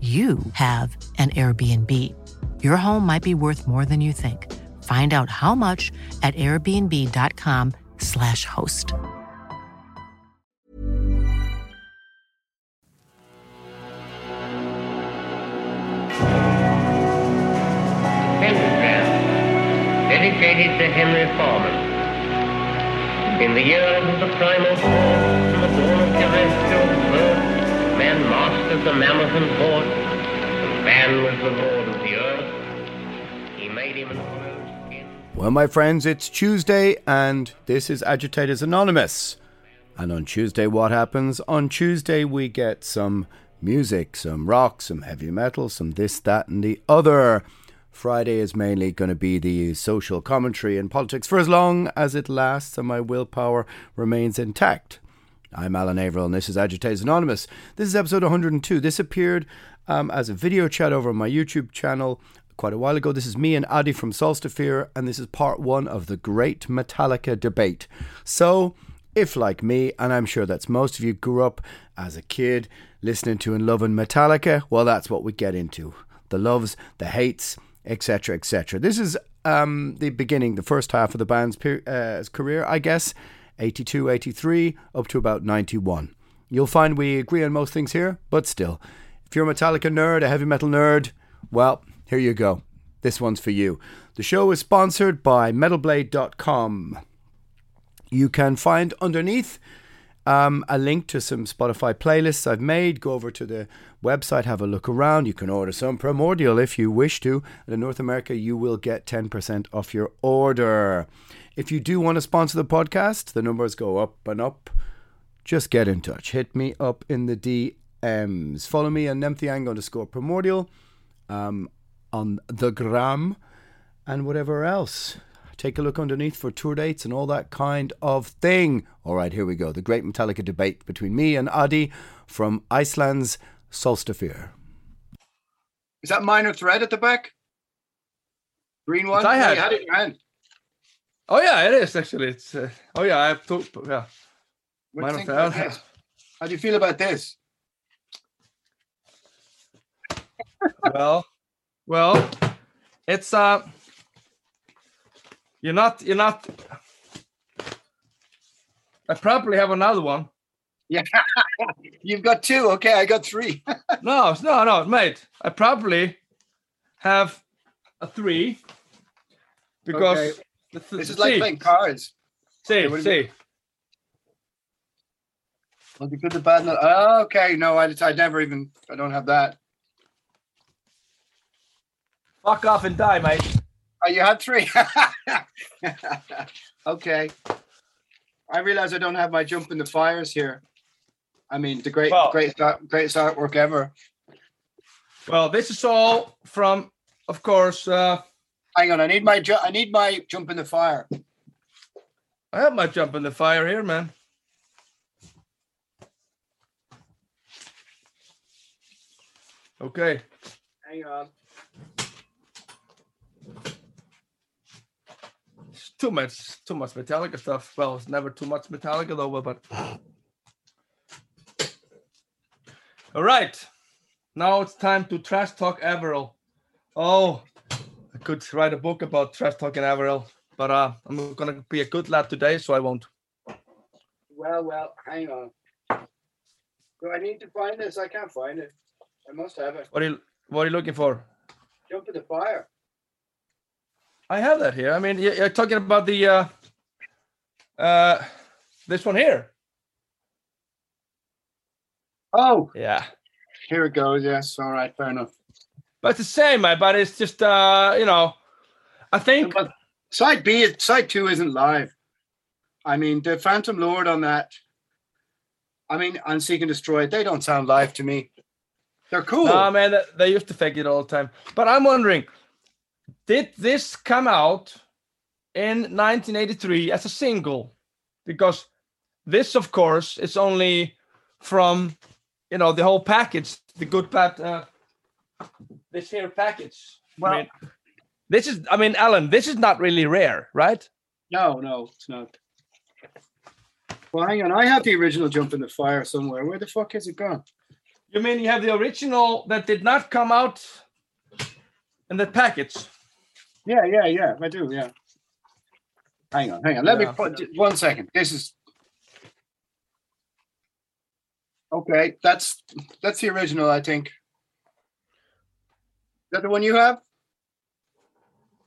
you have an Airbnb. Your home might be worth more than you think. Find out how much at airbnb.com/slash host. Pentagram, dedicated to Henry Foreman. In the years of the primal force and the dawn of birth, mastered the man was the lord of the earth. He made him an. Well, my friends, it's Tuesday, and this is Agitators Anonymous. And on Tuesday, what happens? On Tuesday, we get some music, some rock, some heavy metal, some this, that, and the other. Friday is mainly going to be the social commentary and politics for as long as it lasts and my willpower remains intact. I'm Alan Averill, and this is Agitators Anonymous. This is episode 102. This appeared um, as a video chat over on my YouTube channel quite a while ago. This is me and Adi from Solstafir, and this is part one of the Great Metallica debate. So, if like me, and I'm sure that's most of you, grew up as a kid listening to and loving Metallica, well, that's what we get into the loves, the hates, etc., etc. This is um, the beginning, the first half of the band's per- uh, career, I guess, 82, 83, up to about 91. You'll find we agree on most things here, but still, if you're a Metallica nerd, a heavy metal nerd, well, here you go. This one's for you. The show is sponsored by MetalBlade.com. You can find underneath um, a link to some Spotify playlists I've made. Go over to the website, have a look around. You can order some Primordial if you wish to. And in North America, you will get 10% off your order. If you do want to sponsor the podcast, the numbers go up and up. Just get in touch. Hit me up in the DMs. Follow me on Nemtheanga underscore Primordial um, on the gram and whatever else. Take a look underneath for tour dates and all that kind of thing. All right, here we go. The great Metallica debate between me and Adi from Iceland's Solstafir. Is that minor thread at the back? Green one? I had. You had it in your hand. Oh yeah, it is actually. It's uh, oh yeah, I have two. Yeah, What Minor think thread. How do you feel about this? well, well, it's uh, you're not, you're not. I probably have another one. Yeah. You've got two. Okay, I got three. No, no, no, mate. I probably have a three because Okay. th- this is like playing cards. see, you see. Well, the good, the bad. Oh, okay, no, I, I never even. I don't have that. Fuck off and die, mate. Oh, you had three. okay. I realize I don't have my jump in the fires here. I mean, the great, Well- great, greatest artwork ever. Well, this is all from, of course. uh Hang on, I need my, ju- I need my jump in the fire. I have my jump in the fire here, man. Okay. Hang on. Too much, too much Metallica stuff. Well, it's never too much Metallica though, but. All right. Now it's time to trash talk Averill. Oh, I could write a book about trash talking Averill, but uh, I'm gonna be a good lad today, so I won't. Well, well, hang on. Do I need to find this? I can't find it. I must have it. What are you What are you looking for? Jump in the fire. I have that here. I mean, you- you're talking about the uh, uh, this one here. Oh, Yeah, here it goes. Yes. All right. Fair enough. but it's the same, man. But it's just uh, you know, I think But side B, side two isn't live. I mean, the Phantom Lord on that. I mean, on Seek and Destroy, they don't sound live to me. They're cool. Nah, man, they- they used to fake it all the time. But I'm wondering, did this come out in 1983 as a single? Because this, of course, is only from, you know, the whole package, the good bad, uh, this here package. Well- I mean, this is, I mean, Alan, this is not really rare, right? No, no, it's not. Well, hang on. I have the original Jump in the Fire somewhere. Where the fuck has it gone? You mean you have the original that did not come out in the package? Yeah, yeah, yeah. I do. Yeah. Hang on, hang on. Let Yeah. me put one second. This is okay. That's that's the original, I think. Is that the one you have?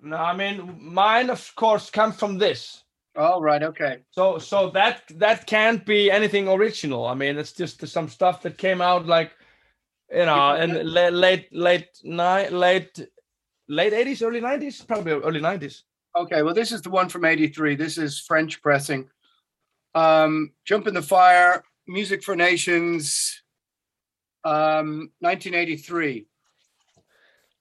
No, I mean, mine, of course, comes from this. Oh, right. Okay. So so that that can't be anything original. I mean, it's just some stuff that came out like you know in late late late ni- late late eighties, early nineties, probably early nineties. Okay. Well, this is the one from '83. This is French pressing. Um, Jump in the Fire, Music for Nations, um, 1983.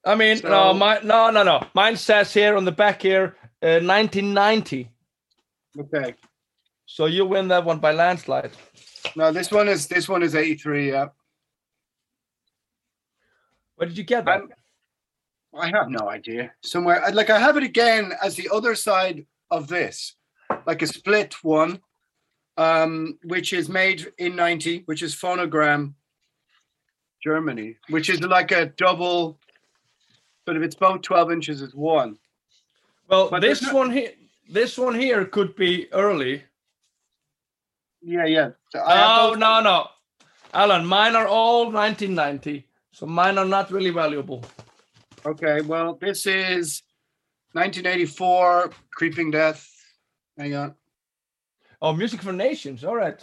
I mean, So- no, my no no no. Mine says here on the back here, uh, 1990. Okay. So you win that one by landslide. No, this one is this one is 83. Yeah. Where did you get that? I'm- I have no idea. Somewhere, I'd- like I have it again as the other side of this, like a split one, um, which is made in ninety, which is phonogram Germany, which is like a double. But if it's both twelve inches, it's one. well, but this no- one here, this one here could be early. Yeah, yeah. So I Oh no no, Alan, mine are all 1990. So mine are not really valuable. Okay, well, this is 1984, Creeping Death. Hang on. Oh, Music for Nations. All right.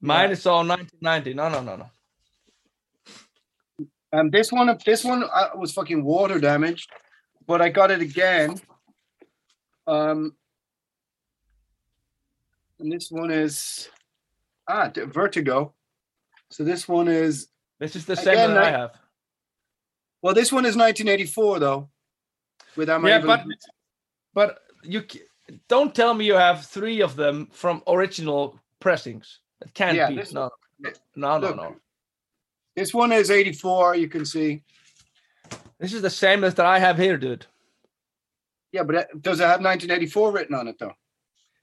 Mine Yeah. is all 1990. No, no, no, no. Um, this one, this one uh, was fucking water damaged, but I got it again. Um, and this one is ah Vertigo. So this one is This is the same Again, that I I- have. Well, this one is 1984 though. Yeah, but but you don't tell me you have three of them from original pressings. It can't Yeah, be. this- No, no, no, Look. no. this one is 84. You can see. This is the same as that I have here, dude. Yeah, but it- does it have 1984 written on it though?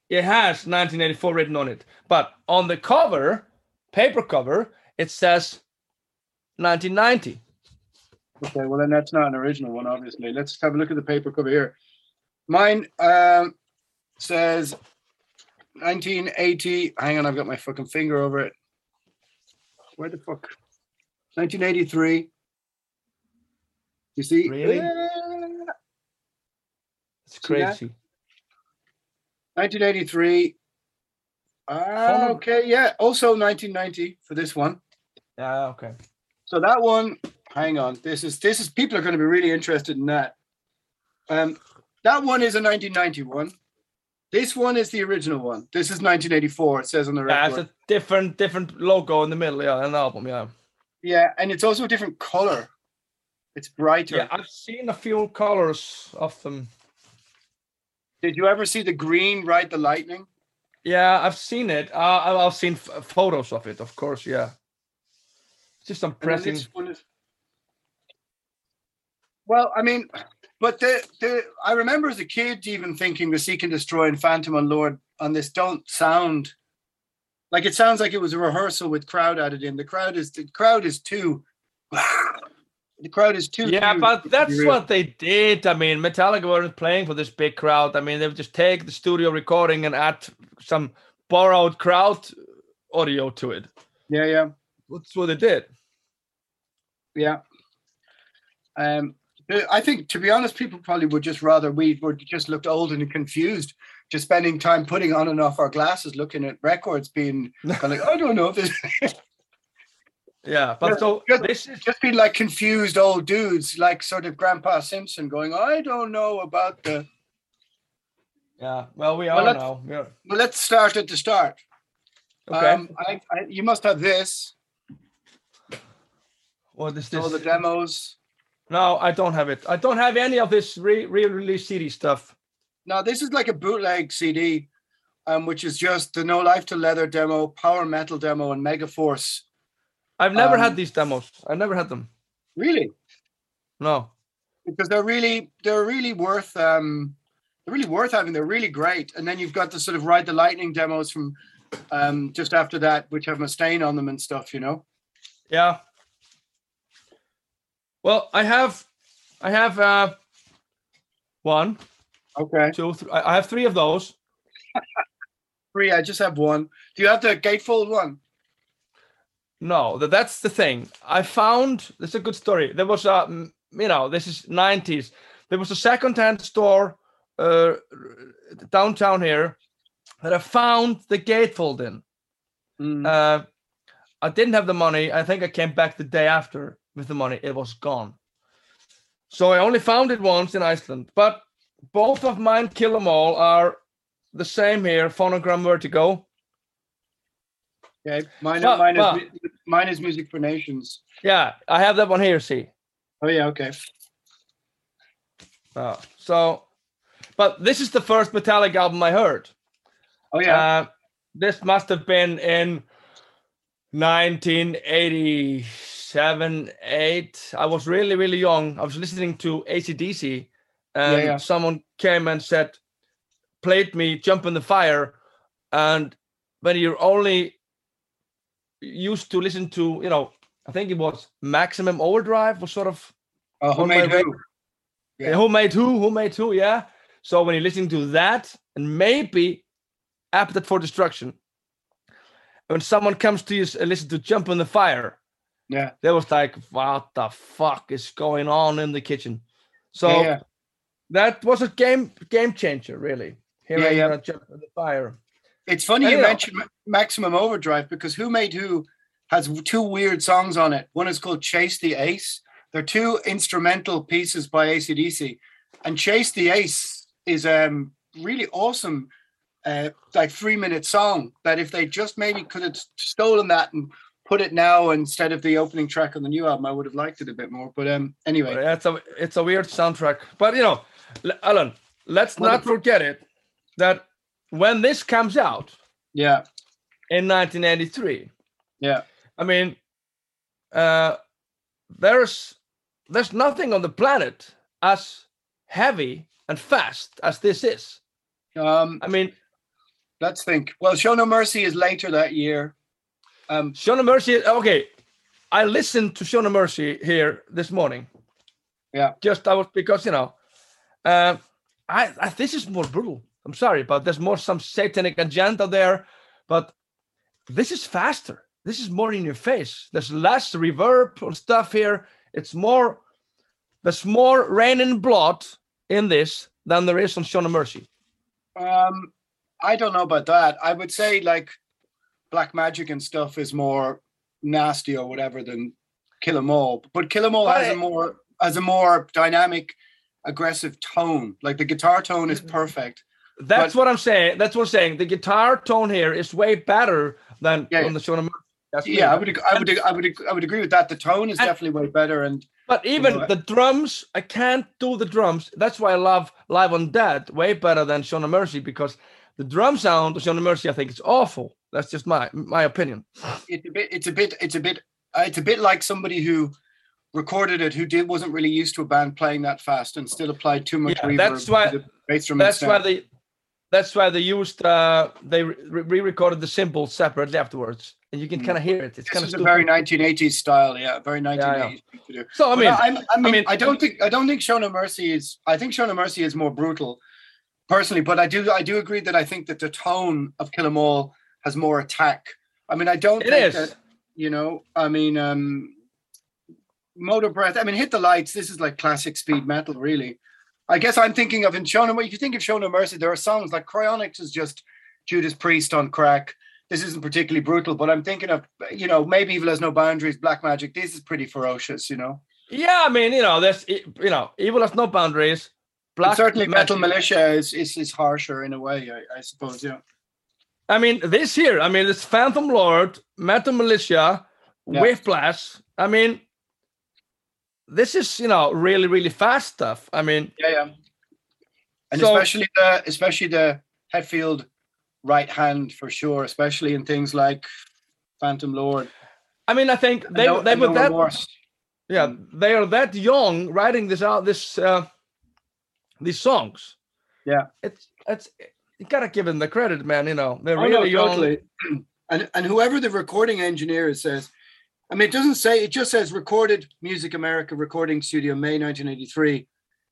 It has 1984 written on it, but on the cover, paper cover, it says 1990. Okay, well then that's not an original one, obviously. Let's have a look at the paper cover here. Mine um, says 1980. Hang on, I've got my fucking finger over it. Where the fuck? 1983. You see? Really? Yeah. It's crazy. 1983. Ah, Phono- okay, yeah. Also 1990 for this one. Yeah, okay. So that one, hang on. This is this is people are going to be really interested in that. Um, that one is a 1991. This one is the original one. This is 1984. It says on the Yeah, record. it's a different different logo in the middle. Yeah, an album. Yeah. yeah, and it's also a different color. It's brighter. Yeah, I've seen a few colors of them. Did you ever see the green ride the lightning? Yeah, I've seen it. Uh, I- I've seen f- photos of it, of course. Yeah. It's just some And then pressing. this one is- Well, I mean, but the the I remember as a kid even thinking the Seek and Destroy and Phantom and Lord on this don't sound like it sounds like it was a rehearsal with crowd added in. The crowd is the crowd is too the crowd is too. Yeah, but that's what they did. I mean, Metallica weren't playing for this big crowd. I mean, they would just take the studio recording and add some borrowed crowd audio to it. Yeah, yeah, That's what they did. yeah. Um, I think, to be honest, people probably would just rather we would just looked old and confused, just spending time putting on and off our glasses, looking at records, being kind of like, I don't know if this. Yeah, but Yeah, so just- this is just being like confused old dudes, like sort of Grandpa Simpson, going, "I don't know about the." yeah. Well, we Well, are let's- now. Yeah. Well, let's start at the start. Okay. Um, I, I, you must have this. what is All the demos. No, I don't have it. I don't have any of this re- re-release CD stuff. Now, this is like a bootleg CD, um, which is just the No Life to Leather demo, Power Metal demo, and Mega Force. I've never Um, had these demos. I've never had them. Really, No. because they're really they're really worth um, they're really worth having. They're really great. And then you've got the sort of Ride the Lightning demos from um, just after that, which have Mustaine on them and stuff. You know. Yeah. Well, I have, I have uh, one, Okay. two, three. I I have three of those. Three. I just have one. Do you have the gatefold one? No, that, that's the thing. I found this is a good story. There was a, you know, this is 90s. There was a second-hand store uh, downtown here that I found the gatefold in. Mm. Uh, I didn't have the money. I think I came back the day after with the money. It was gone. So I only found it once in Iceland. But both of mine, Kill 'Em All, are the same here. Phonogram Vertigo. Okay. Mine, Well, mine, well. is, mine is Music for Nations. Yeah, I have that one here. See. Oh, yeah. Okay. Uh, so, but this is the first Metallic album I heard. Oh, yeah. Uh, this must have been in 1987, 8. I was really, really young. I was listening to ACDC, and yeah. someone came and said, played me Jump in the Fire. And when you're only used to listen to, you know, I think it was Maximum Overdrive was sort of Oh, who made who? Yeah. Yeah, Who made who? Who made who? Yeah. So when you're listening to that and maybe Appetite for Destruction, when someone comes to you and listen to Jump in the Fire, Yeah. they was like, what the fuck is going on in the kitchen? So yeah, yeah. that was a game game changer, really. Hearing Yeah, yeah. uh, Jump in the Fire. It's funny And, you you know- mentioned Maximum Overdrive because Who Made Who has two weird songs on it. One is called Chase the Ace. They're two instrumental pieces by ACDC. And Chase the Ace is a um, really awesome, uh, like three minute song that if they just maybe could have stolen that and put it now instead of the opening track on the new album, I would have liked it a bit more. But um, anyway, It's a it's a weird soundtrack. But you know, Alan, let's not forget it that when this comes out yeah, in 1983, yeah. I mean, uh, there's there's nothing on the planet as heavy and fast as this is. Um, I mean, let's think. Well, Show No Mercy is later that year. Um, Show No Mercy. Okay, I listened to Show No Mercy here this morning. Yeah. Just I was because you know, uh, I, I this is more brutal. I'm sorry, but there's more some satanic agenda there. But this is faster. This is more in your face. There's less reverb and stuff here. It's more. There's more Reign in Blood in this than there is on Show No Mercy. Um, I don't know about that. I would say like Black Magic and stuff is more nasty or whatever than Kill 'Em All. But Kill 'Em All But has a it- more has a more dynamic, aggressive tone. Like the guitar tone is mm-hmm. perfect. That's But- what I'm saying. That's what I'm saying. The guitar tone here is way better than Yeah, on the Show No Mercy. That's. Yeah, I would, ag- I would, I would, I would agree with that. The tone is And- definitely way better, and But even know, the drums, I can't do the drums. That's why I love Live Undead way better than Show No Mercy because the drum sound of Show No Mercy, I think, is awful. That's just my my opinion. it's a bit, it's a bit, it's a bit, uh, it's a bit like somebody who recorded it who did wasn't really used to a band playing that fast and still applied too much Yeah, reverb. that's why- That's why they that's why they used uh, they re- re-recorded the cymbals separately afterwards, and you can kind of hear it. It's kind of a very 1980s style, yeah, very 1980s. thing to do. So I mean, I'm- I mean, I, mean- don't think I don't think Show No Mercy is. I think Show No Mercy is more brutal, personally. But I do I do agree that I think that the tone of Kill 'Em All has more attack. I mean, I don't It think is. that you know. I mean, um, Motor Breath. I mean, Hit the Lights. This is like classic speed metal, really. I guess I'm thinking of in Show No. If you think of Show No Mercy, there are songs like Crionics is just Judas Priest on crack. This isn't particularly brutal, but I'm thinking of you know maybe Evil Has No Boundaries, Black Magic. This is pretty ferocious, you know. yeah, I mean, you know, there's you know, evil has no boundaries. Black certainly, Metal Militia is, is is harsher in a way, I, I suppose. Yeah, I mean, this here, I mean, it's Phantom Lord, Metal Militia, Yeah. Whiplash. I mean, this is you know really really fast stuff. I mean, yeah, yeah. And So- especially the especially the Hetfield right hand for sure, especially in things like Phantom Lord. I mean, I think they no, they were no that remorse. yeah they are that young writing this out this uh these songs. Yeah. it's it's you gotta give them the credit, man. You know, they're Oh, really no, totally. And and whoever the recording engineer is says, I mean, it doesn't say it just says recorded Music America Recording Studio May 1983,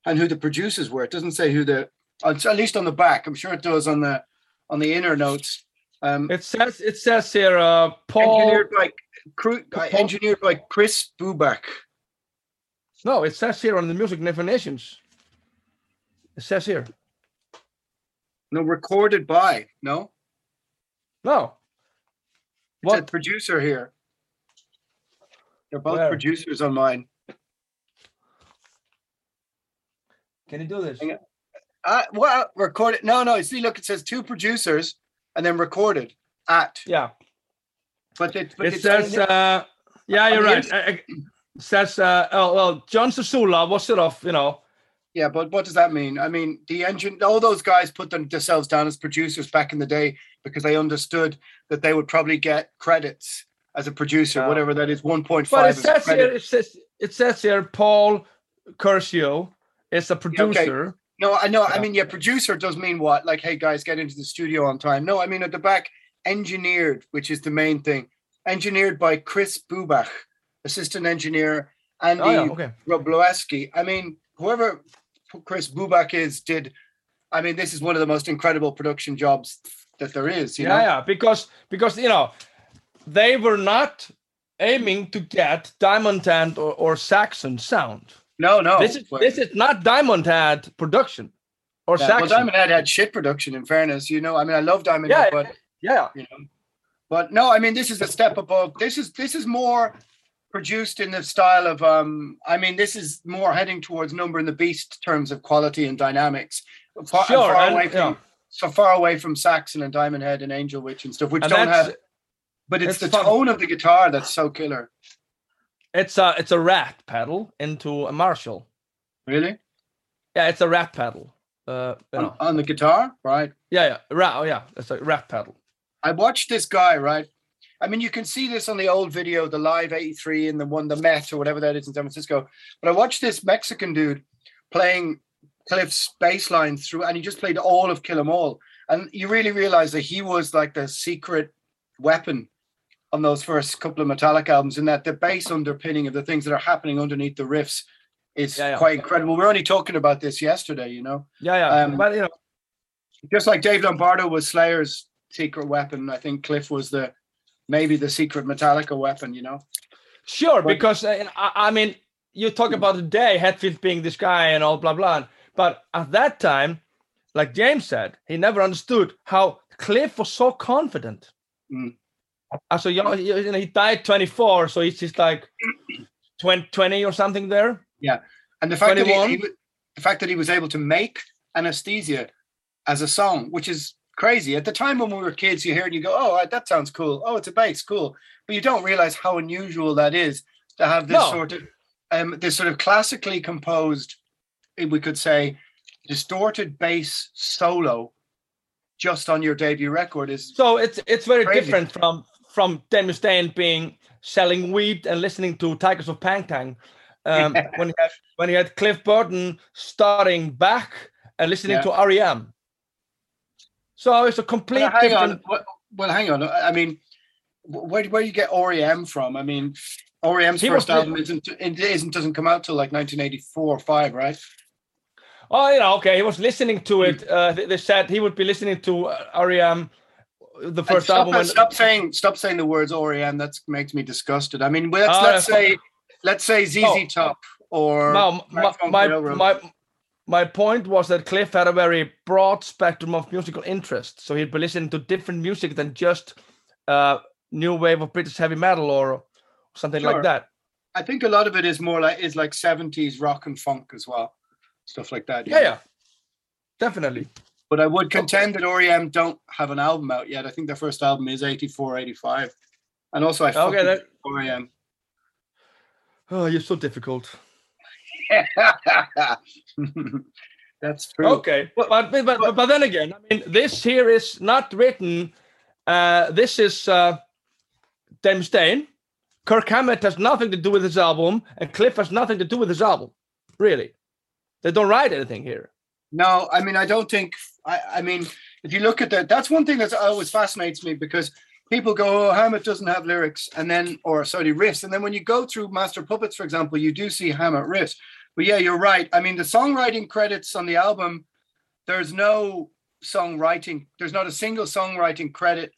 and who the producers were. It doesn't say who the at least on the back. I'm sure it does on the on the inner notes. Um, It says it says here, uh, Paul. engineered by Cru- uh, Paul- engineered by Chris Bubacz. No, it says here on the music definitions. It says here. No, recorded by. No, No. What? producer here. They're both Where? producers on mine. Can you do this? Uh, well, recorded. No, no. See, look, it says two producers and then recorded at. Yeah. But it, but It says. Uh, yeah, you're right. ins- I- I- It says. Uh, oh well, John Zazula was sort of you know. Yeah, but what does that mean? I mean, the engine. All those guys put them, themselves down as producers back in the day because they understood that they would probably get credits as a producer, Yeah. whatever that is, 1.5. But it says here. It says. It says here. Paul Curcio is a okay. producer. No, I know. I mean, yeah, producer does mean what? Like, hey guys, get into the studio on time. No, I mean at the back, engineered, which is the main thing. Engineered by Chris Bubacz, assistant engineer, Andy Oh yeah. Okay. I mean, whoever Chris Bubacz is, did. I mean, this is one of the most incredible production jobs that there is. You yeah, know, yeah. Because because you know, they were not aiming to get Diamond Head or, or Saxon sound. no, no. this is but- this is not Diamond Head production or yeah, well, Diamond Head had shit production. In fairness, you know, I mean, I love Diamond Yeah, Head, but yeah, you know. But no, I mean this is a step above. This is this is more produced in the style of um I mean this is more heading towards number and the beast terms of quality and dynamics. Far, Sure, far and- away from yeah. so far away from Saxon and Diamond Head and Angel Witch and stuff, which And don't have but it's the fun. tone of the guitar that's so killer. it's a it's a rat pedal into a Marshall. Really? Yeah, it's a rat pedal. Uh, you On, on the guitar, right? yeah, yeah, rat. Oh, yeah, it's a rat pedal. I watched this guy, right? I mean, you can see this on the old video, the live 83 and the one, the Met or whatever that is in San Francisco. But I watched this Mexican dude playing Cliff's bass line through, and he just played all of Kill 'Em All. And you really realize that he was like the secret weapon on those first couple of Metallic albums, in that the bass underpinning of the things that are happening underneath the riffs is Yeah, yeah. quite incredible. We are only talking about this yesterday, you know Yeah, yeah. Um, but you know, just like Dave Lombardo was Slayer's secret weapon, I think Cliff was the maybe the secret Metallica weapon. You know, sure, but- because uh, I, I mean, you talk about today, Hetfield being this guy and all blah blah, but at that time, like James said, he never understood how Cliff was so confident. Mm. So you know, he, you know, he died 24, so he's just like 20, 20 or something there. Yeah, and the fact that he, he, the fact that he was able to make anesthesia as a song, which is crazy. At the time when we were kids, you hear it and you go, "Oh, that sounds cool. Oh, it's a bass, cool," but you don't realize how unusual that is to have this No. sort of um, this sort of classically composed, eh, we could say, distorted bass solo just on your debut record is So it's it's very Crazy. different from from Dave Mustaine being selling weed and listening to Tygers of Pan Tang. Um, when he had when he had Cliff Burton starting back and listening Yeah. to REM. So it's a complete Well, hang different. on. Well, hang on. I mean, where where do you get REM from? I mean, REM's He first album isn't it isn't doesn't come out till like 1984 or five, right? Oh, you know, okay. He was listening to it. Uh, they, said he would be listening to uh, REM, the first stop, album. when- stop saying stop saying the words REM. That makes me disgusted. I mean, let's Ah, let's say let's say ZZ. Top or No, my, my, my, my point was that Cliff had a very broad spectrum of musical interest. So he'd be listening to different music than just uh, new wave of British heavy metal or something Sure. like that. I think a lot of it is more like is like 70s rock and funk as well, stuff like that. Yeah, yeah. Definitely. But I would contend that REM don't have an album out yet. I think their first album is 84, 85. And also I Okay, fucking that- REM. Oh, you're so difficult. That's true. Okay, but but, but but then again, I mean, this here is not written. Uh, this is uh, Dave Mustaine. Kirk Hammett has nothing to do with his album, and Cliff has nothing to do with his album. Really, they don't write anything here. No, I mean I don't think I, I mean if you look at that, that's one thing that always fascinates me because people go, Oh, Hammett doesn't have lyrics, and then or sorry, riffs. And then when you go through Master Puppets, for example, you do see Hammett riffs. But yeah, you're right. I mean, the songwriting credits on the album, there's no songwriting, there's not a single songwriting credit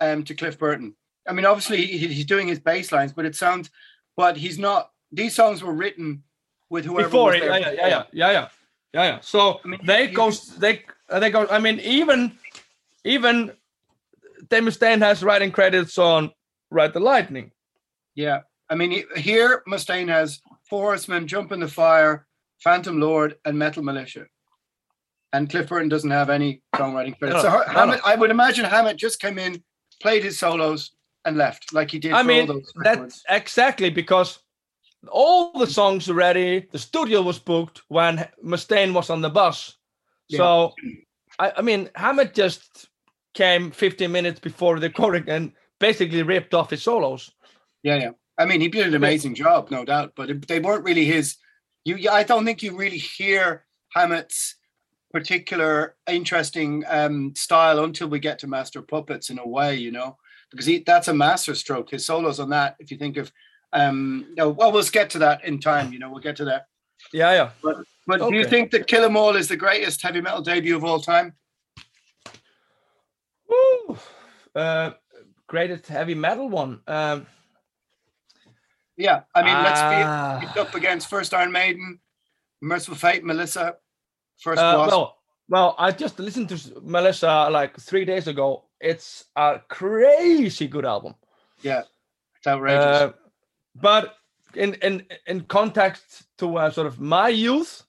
um to Cliff Burton. I mean, obviously he, he's doing his bass lines, but it sounds but he's not these songs were written with whoever Before, was there yeah, yeah, yeah, yeah, yeah, yeah, yeah. So I mean, they go, they they go. I mean, even even Dave Mustaine has writing credits on Ride the Lightning. Yeah, I mean here Mustaine has Four Horsemen, Jump in the Fire, Phantom Lord, and Metal Militia. And Cliff Burton doesn't have any songwriting credits. No, so no, no. Hammett, I would imagine Hammett just came in, played his solos, and left like he did. I for mean, all those that's exactly because all the songs were ready. The studio was booked when Mustaine was on the bus. So, I, I mean, Hammett just came 15 minutes before the recording and basically ripped off his solos. yeah, yeah. I mean, he did an amazing job, no doubt. But it- they weren't really his. You, you- I don't think you really hear Hammett's particular interesting um, style until we get to Master Puppets in a way, you know, because he, that's a master stroke. His solos on that, if you think of, um, no, well, we'll get to that in time. You know, we'll get to that. Yeah, yeah. But but do you think that Kill 'Em All is the greatest heavy metal debut of all time? Woo! Uh, greatest heavy metal one. Um, Yeah, I mean, let's Ah. be it's up against First Iron Maiden, Mercyful Fate, Melissa, First uh, well, well, I just listened to Melissa like three days ago. It's a crazy good album. yeah, it's outrageous. Uh, but in in in context to uh, sort of my youth,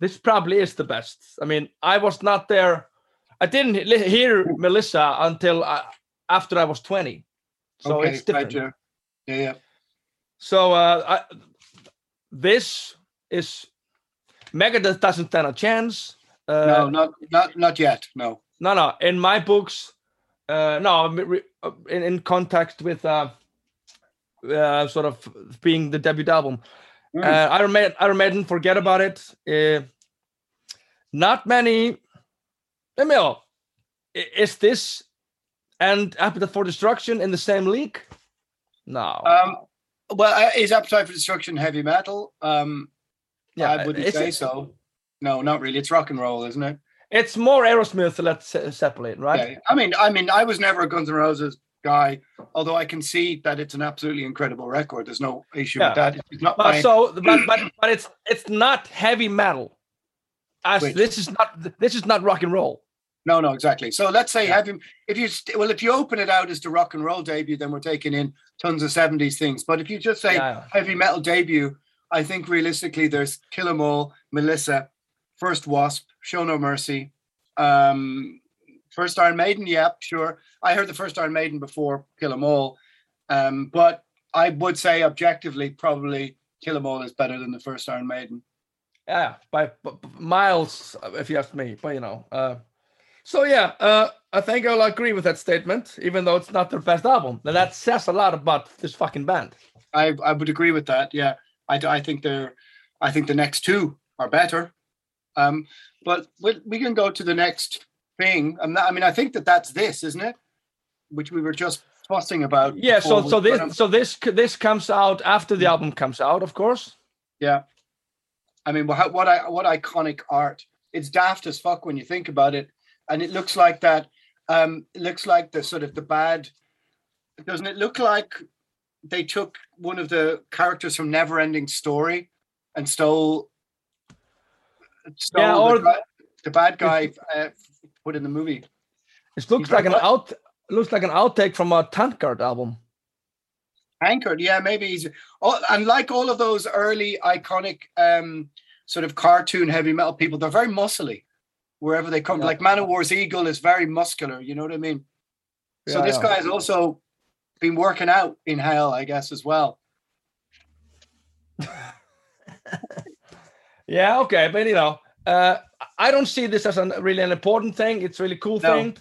this probably is the best. I mean, I was not there. I didn't he- hear Melissa until I, after I was twenty, so okay, it's different. right, yeah, yeah, yeah. So uh, I, this is Megadeth doesn't stand a chance. Uh, no, not not not yet. No. no, no. In my books, uh, no. uh, In, in context with uh, uh, sort of being the debut album, Mm. uh, Iron Maiden. Iron Maiden. Forget about it. Uh, not many. Oh, is this and Appetite for Destruction in the same league? No. Um, well, uh, is Appetite for Destruction heavy metal? Um, yeah, I wouldn't say so. No, not really. It's rock and roll, isn't it? It's more Aerosmith. Let's se- separate, right? Yeah. I mean, I mean, I was never a Guns N' Roses guy, although I can see that it's an absolutely incredible record. There's no issue Yeah. with that. It's not But my- so, but, but but it's it's not heavy metal. As Wait. this is not this is not rock and roll. No, no, exactly. So let's say have him. If you well, if you open it out as the rock and roll debut, then we're taking in tons of seventies things. But if you just say Yeah. heavy metal debut, I think realistically there's Kill 'Em All, Melissa, First Wasp, Show No Mercy, um, First Iron Maiden. Yep, sure. I heard the First Iron Maiden before Kill 'Em All, um, but I would say objectively probably Kill 'Em All is better than the First Iron Maiden. Yeah, by, b- b- miles, if you ask me. But you know, uh, so yeah, uh, I think I'll agree with that statement, even though it's not their best album. That says a lot about this fucking band. I I would agree with that. Yeah, I, I think they're I think the next two are better. Um, but we, we can go to the next thing. Not, I mean, I think that that's this, isn't it? Which we were just fussing about. Yeah. So so this so this this comes out after the album comes out, of course. Yeah. I mean, what what I what iconic art? It's daft as fuck when you think about it, and it looks like that. Um, it looks like the sort of the bad. Doesn't it look like they took one of the characters from Neverending Story and stole? stole Yeah, the, or- guy- the bad guy uh, put in the movie. It looks He's like an out looks like an outtake from a Tankard album. Anchored, yeah, maybe he's. Oh, and like all of those early iconic um, sort of cartoon heavy metal people, they're very muscly wherever they come. Yeah. Like Manowar's Eagle is very muscular. You know what I mean? so this yeah. guy has also been working out in hell, I guess, as well. Yeah, okay, but you know, uh, I don't see this as a really an important thing. It's a really cool No, thing,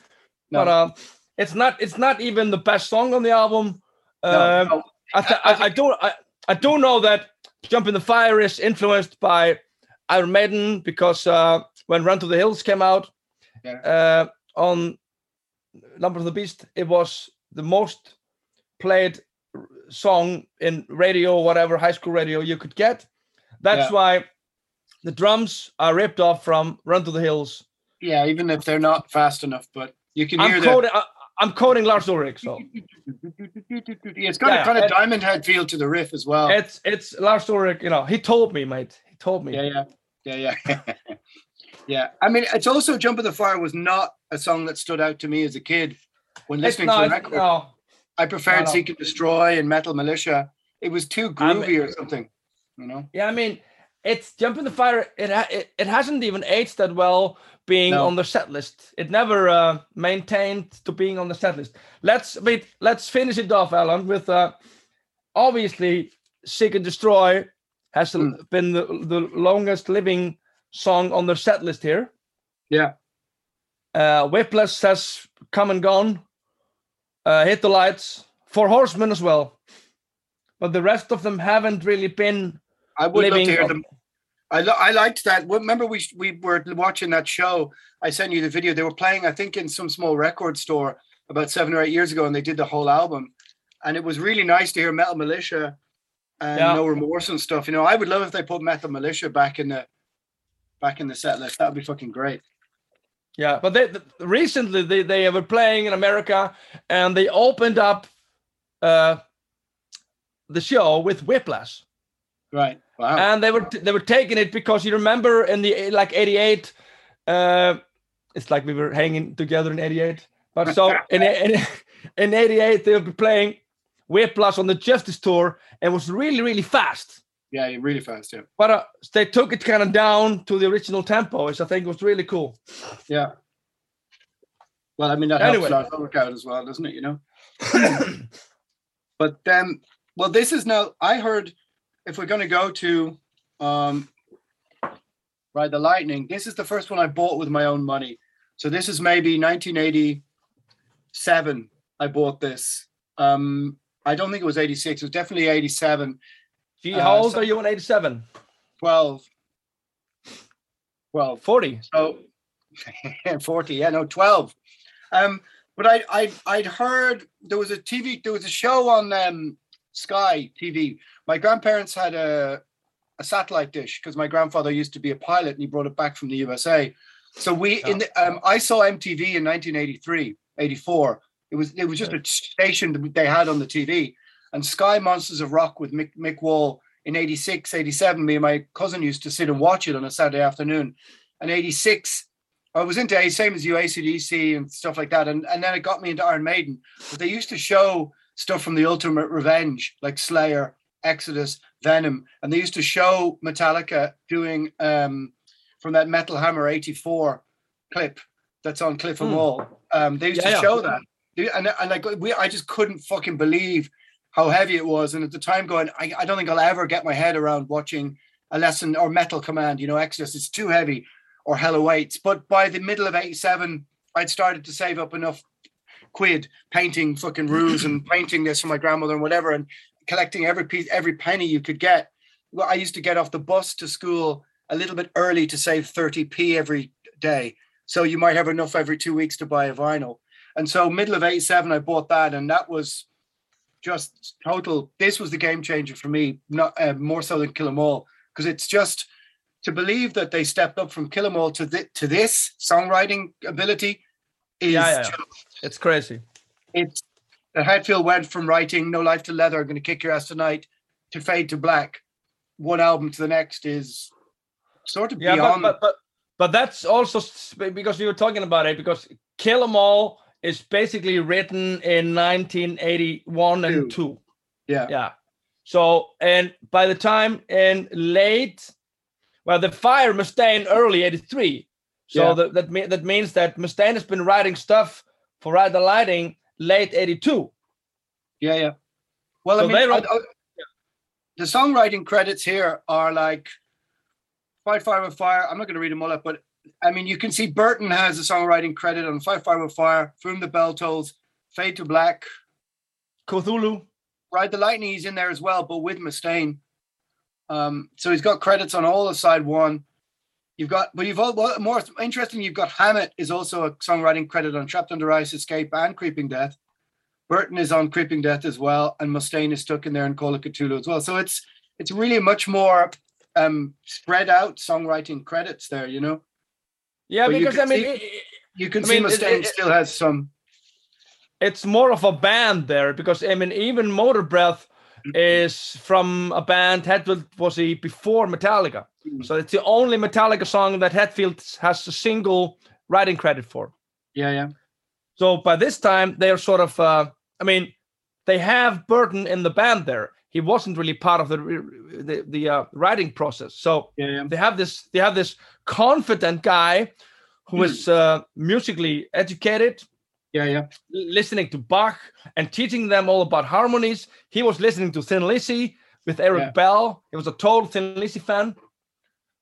no. but uh, it's not. It's not even the best song on the album. No, Um. I, th- I I, I do I, I do know that Jump in the Fire is influenced by Iron Maiden because uh, when Run to the Hills came out Yeah. uh, on Number of the Beast, it was the most played r- song in radio, whatever high school radio you could get. That's Yeah. why the drums are ripped off from Run to the Hills. Yeah, even if they're not fast enough, but you can hear I'm the. quoting, I, I'm quoting Lars Ulrich, so It's got Yeah, a kind of diamond head feel to the riff as well. it's it's Lars Ulrich. You know, he told me, mate. He told me. Yeah, yeah, yeah, yeah. yeah. I mean, it's also "Jump in the Fire" was not a song that stood out to me as a kid when listening not, to the record. no. I preferred no, no. "Seek and Destroy" and "Metal Militia." It was too groovy or something, you know. Yeah, I mean, it's Jump in the Fire. It ha- it, it hasn't even aged that well being No. on the set list. It never uh, maintained to being on the set list. Let's wait. Let's finish it off, Alan, with uh, obviously "Seek and Destroy" has Hmm. been the, the longest living song on the set list here. Yeah, Uh, Whiplash has come and gone. Uh, Hit the Lights, Four Horsemen as well, but the rest of them haven't really been I would love to hear on- them. I lo- I liked that. Remember, we we were watching that show. I sent you the video. They were playing, I think, in some small record store about seven or eight years ago, and they did the whole album. And it was really nice to hear Metal Militia and Yeah. No Remorse and stuff. You know, I would love if they put Metal Militia back in the back in the set list. That would be fucking great. Yeah, but they, recently they, they were playing in America and they opened up uh, the show with Whiplash, Right. Wow. and they were they were taking it because you remember in the like '88, uh, it's like we were hanging together in '88. But so in in in '88 they were playing Whiplash on the Justice tour and it was really really fast. Yeah, really fast. Yeah. But uh, they took it kind of down to the original tempo, which I think was really cool. Yeah. Well, I mean that Anyway. helps Lars work out as well, doesn't it? You know. but then, well, this is now. I heard if we're going to go to um, Ride the Lightning, this is the first one I bought with my own money. So this is maybe 1987. I bought this. Um, I don't think it was 86. It was definitely 87. Gee, Uh, how old so- are you in '87? 12. 12. 40. So 40, yeah, no, 12. Um, but I I I'd heard there was a TV, there was a show on um Sky TV. My grandparents had a a satellite dish because my grandfather used to be a pilot and he brought it back from the USA. So we in the, um I saw MTV in 1983, 84. It was it was just a station that they had on the TV. And Sky Monsters of Rock with Mick, Mick Wall in 86, 87, me and my cousin used to sit and watch it on a Saturday afternoon. And 86, I was into A, same as you, ACDC and stuff like that. And, and then it got me into Iron Maiden. But they used to show stuff from the Ultimate Revenge, like Slayer, Exodus, Venom. And they used to show Metallica doing um, from that Metal Hammer 84 clip that's on Cliff and Hmm. Wall. Um, they used Yeah, to yeah. show that. And, and like we, I just couldn't fucking believe how heavy it was. And at the time, going, I, I don't think I'll ever get my head around watching a lesson or Metal Command. You know, Exodus is too heavy, or Hell Awaits. But by the middle of '87, I'd started to save up enough quid painting fucking roos and painting this for my grandmother and whatever, and collecting every piece, every penny you could get. Well, I used to get off the bus to school a little bit early to save 30p every day. So you might have enough every two weeks to buy a vinyl. And so middle of 87, I bought that and that was just total. This was the game changer for me, not uh, more so than Kill 'Em All, because it's just to believe that they stepped up from Kill 'Em All to, th- to this songwriting ability is Yeah, yeah, just It's crazy. it's that Hetfield went from writing No Life to Leather, I'm gonna kick your ass tonight, to Fade to Black. One album to the next is sort of Yeah, but, beyond but but but that's also because you were talking about it because Kill 'Em All is basically written in 1981 and Two. yeah. Yeah. So and by the time in late well the fire Mustaine early 83. So Yeah. that that, me- that means that Mustaine has been writing stuff for Ride the Lightning late 82. Yeah, yeah. Well, So I mean, they I- I- the songwriting credits here are like Fight Fire with Fire. I'm not going to read them all up, but I mean, you can see Burton has a songwriting credit on Fight Fire with Fire, For Whom the Bell Tolls, Fade to Black, Cthulhu. Ride the Lightning. He's in there as well, but with Mustaine. Um, so he's got credits on all of side one. You've got, but you've all more interesting. You've got Hammett is also a songwriting credit on Trapped Under Ice, Escape, and Creeping Death. Burton is on Creeping Death as well, and Mustaine is stuck in there in Call of Cthulhu as well. So it's it's really much more um, spread out songwriting credits there. You know, Yeah, But because I mean see- it- it- you can I see mean, it- Mustaine it- still has some. it's more of a band there because I mean even Motorbreath is from a band Hetfield was he before Metallica. So it's the only Metallica song that Hetfield has a single writing credit for. Yeah, yeah, So by this time they're sort of uh, I mean they have Burton in the band there. He wasn't really part of the the, the uh, writing process. So yeah, they have this they have this confident guy who is uh, musically educated Yeah, yeah. listening to Bach and teaching them all about harmonies. He was listening to Thin Lizzy with Eric Yeah. Bell. He was a total Thin Lizzy fan.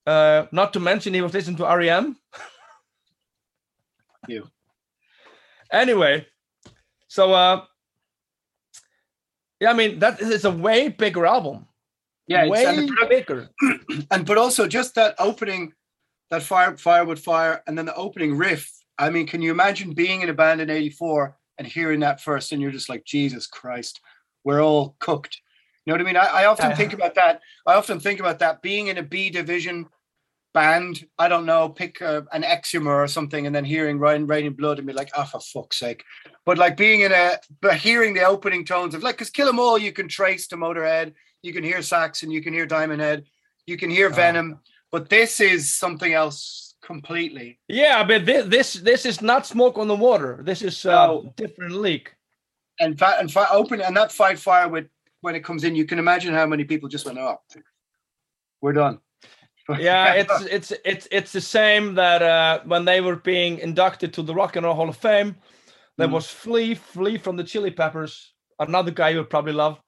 Uh, not to mention he was listening to REM. You. Anyway, so uh, yeah, I mean that is a way bigger album. Yeah, it's, way and, the bigger. and but also just that opening, that fire, firewood fire, and then the opening riff. I mean, can you imagine being in a band in '84 and hearing that first, and you're just like, Jesus Christ, we're all cooked. You know what I mean? I, I often think about that. I often think about that being in a B division band. I don't know, pick a, an Exumer or something, and then hearing Reign, Reign in Blood and be like, oh, for fuck's sake. But like being in a, but hearing the opening tones of like, because Kill 'Em All, you can trace to Motorhead, you can hear Saxon, you can hear Diamond Head, you can hear Venom, but this is something else completely. Yeah, but this this, this is not smoke on the water. This is uh, No. different league. And fa- and fi- open and that fight fire with when it comes in, you can imagine how many people just went, oh, we're done. yeah it's it's it's it's the same that uh when they were being inducted to the rock and roll hall of fame there Mm. was flea flea from the chili peppers another guy you would probably love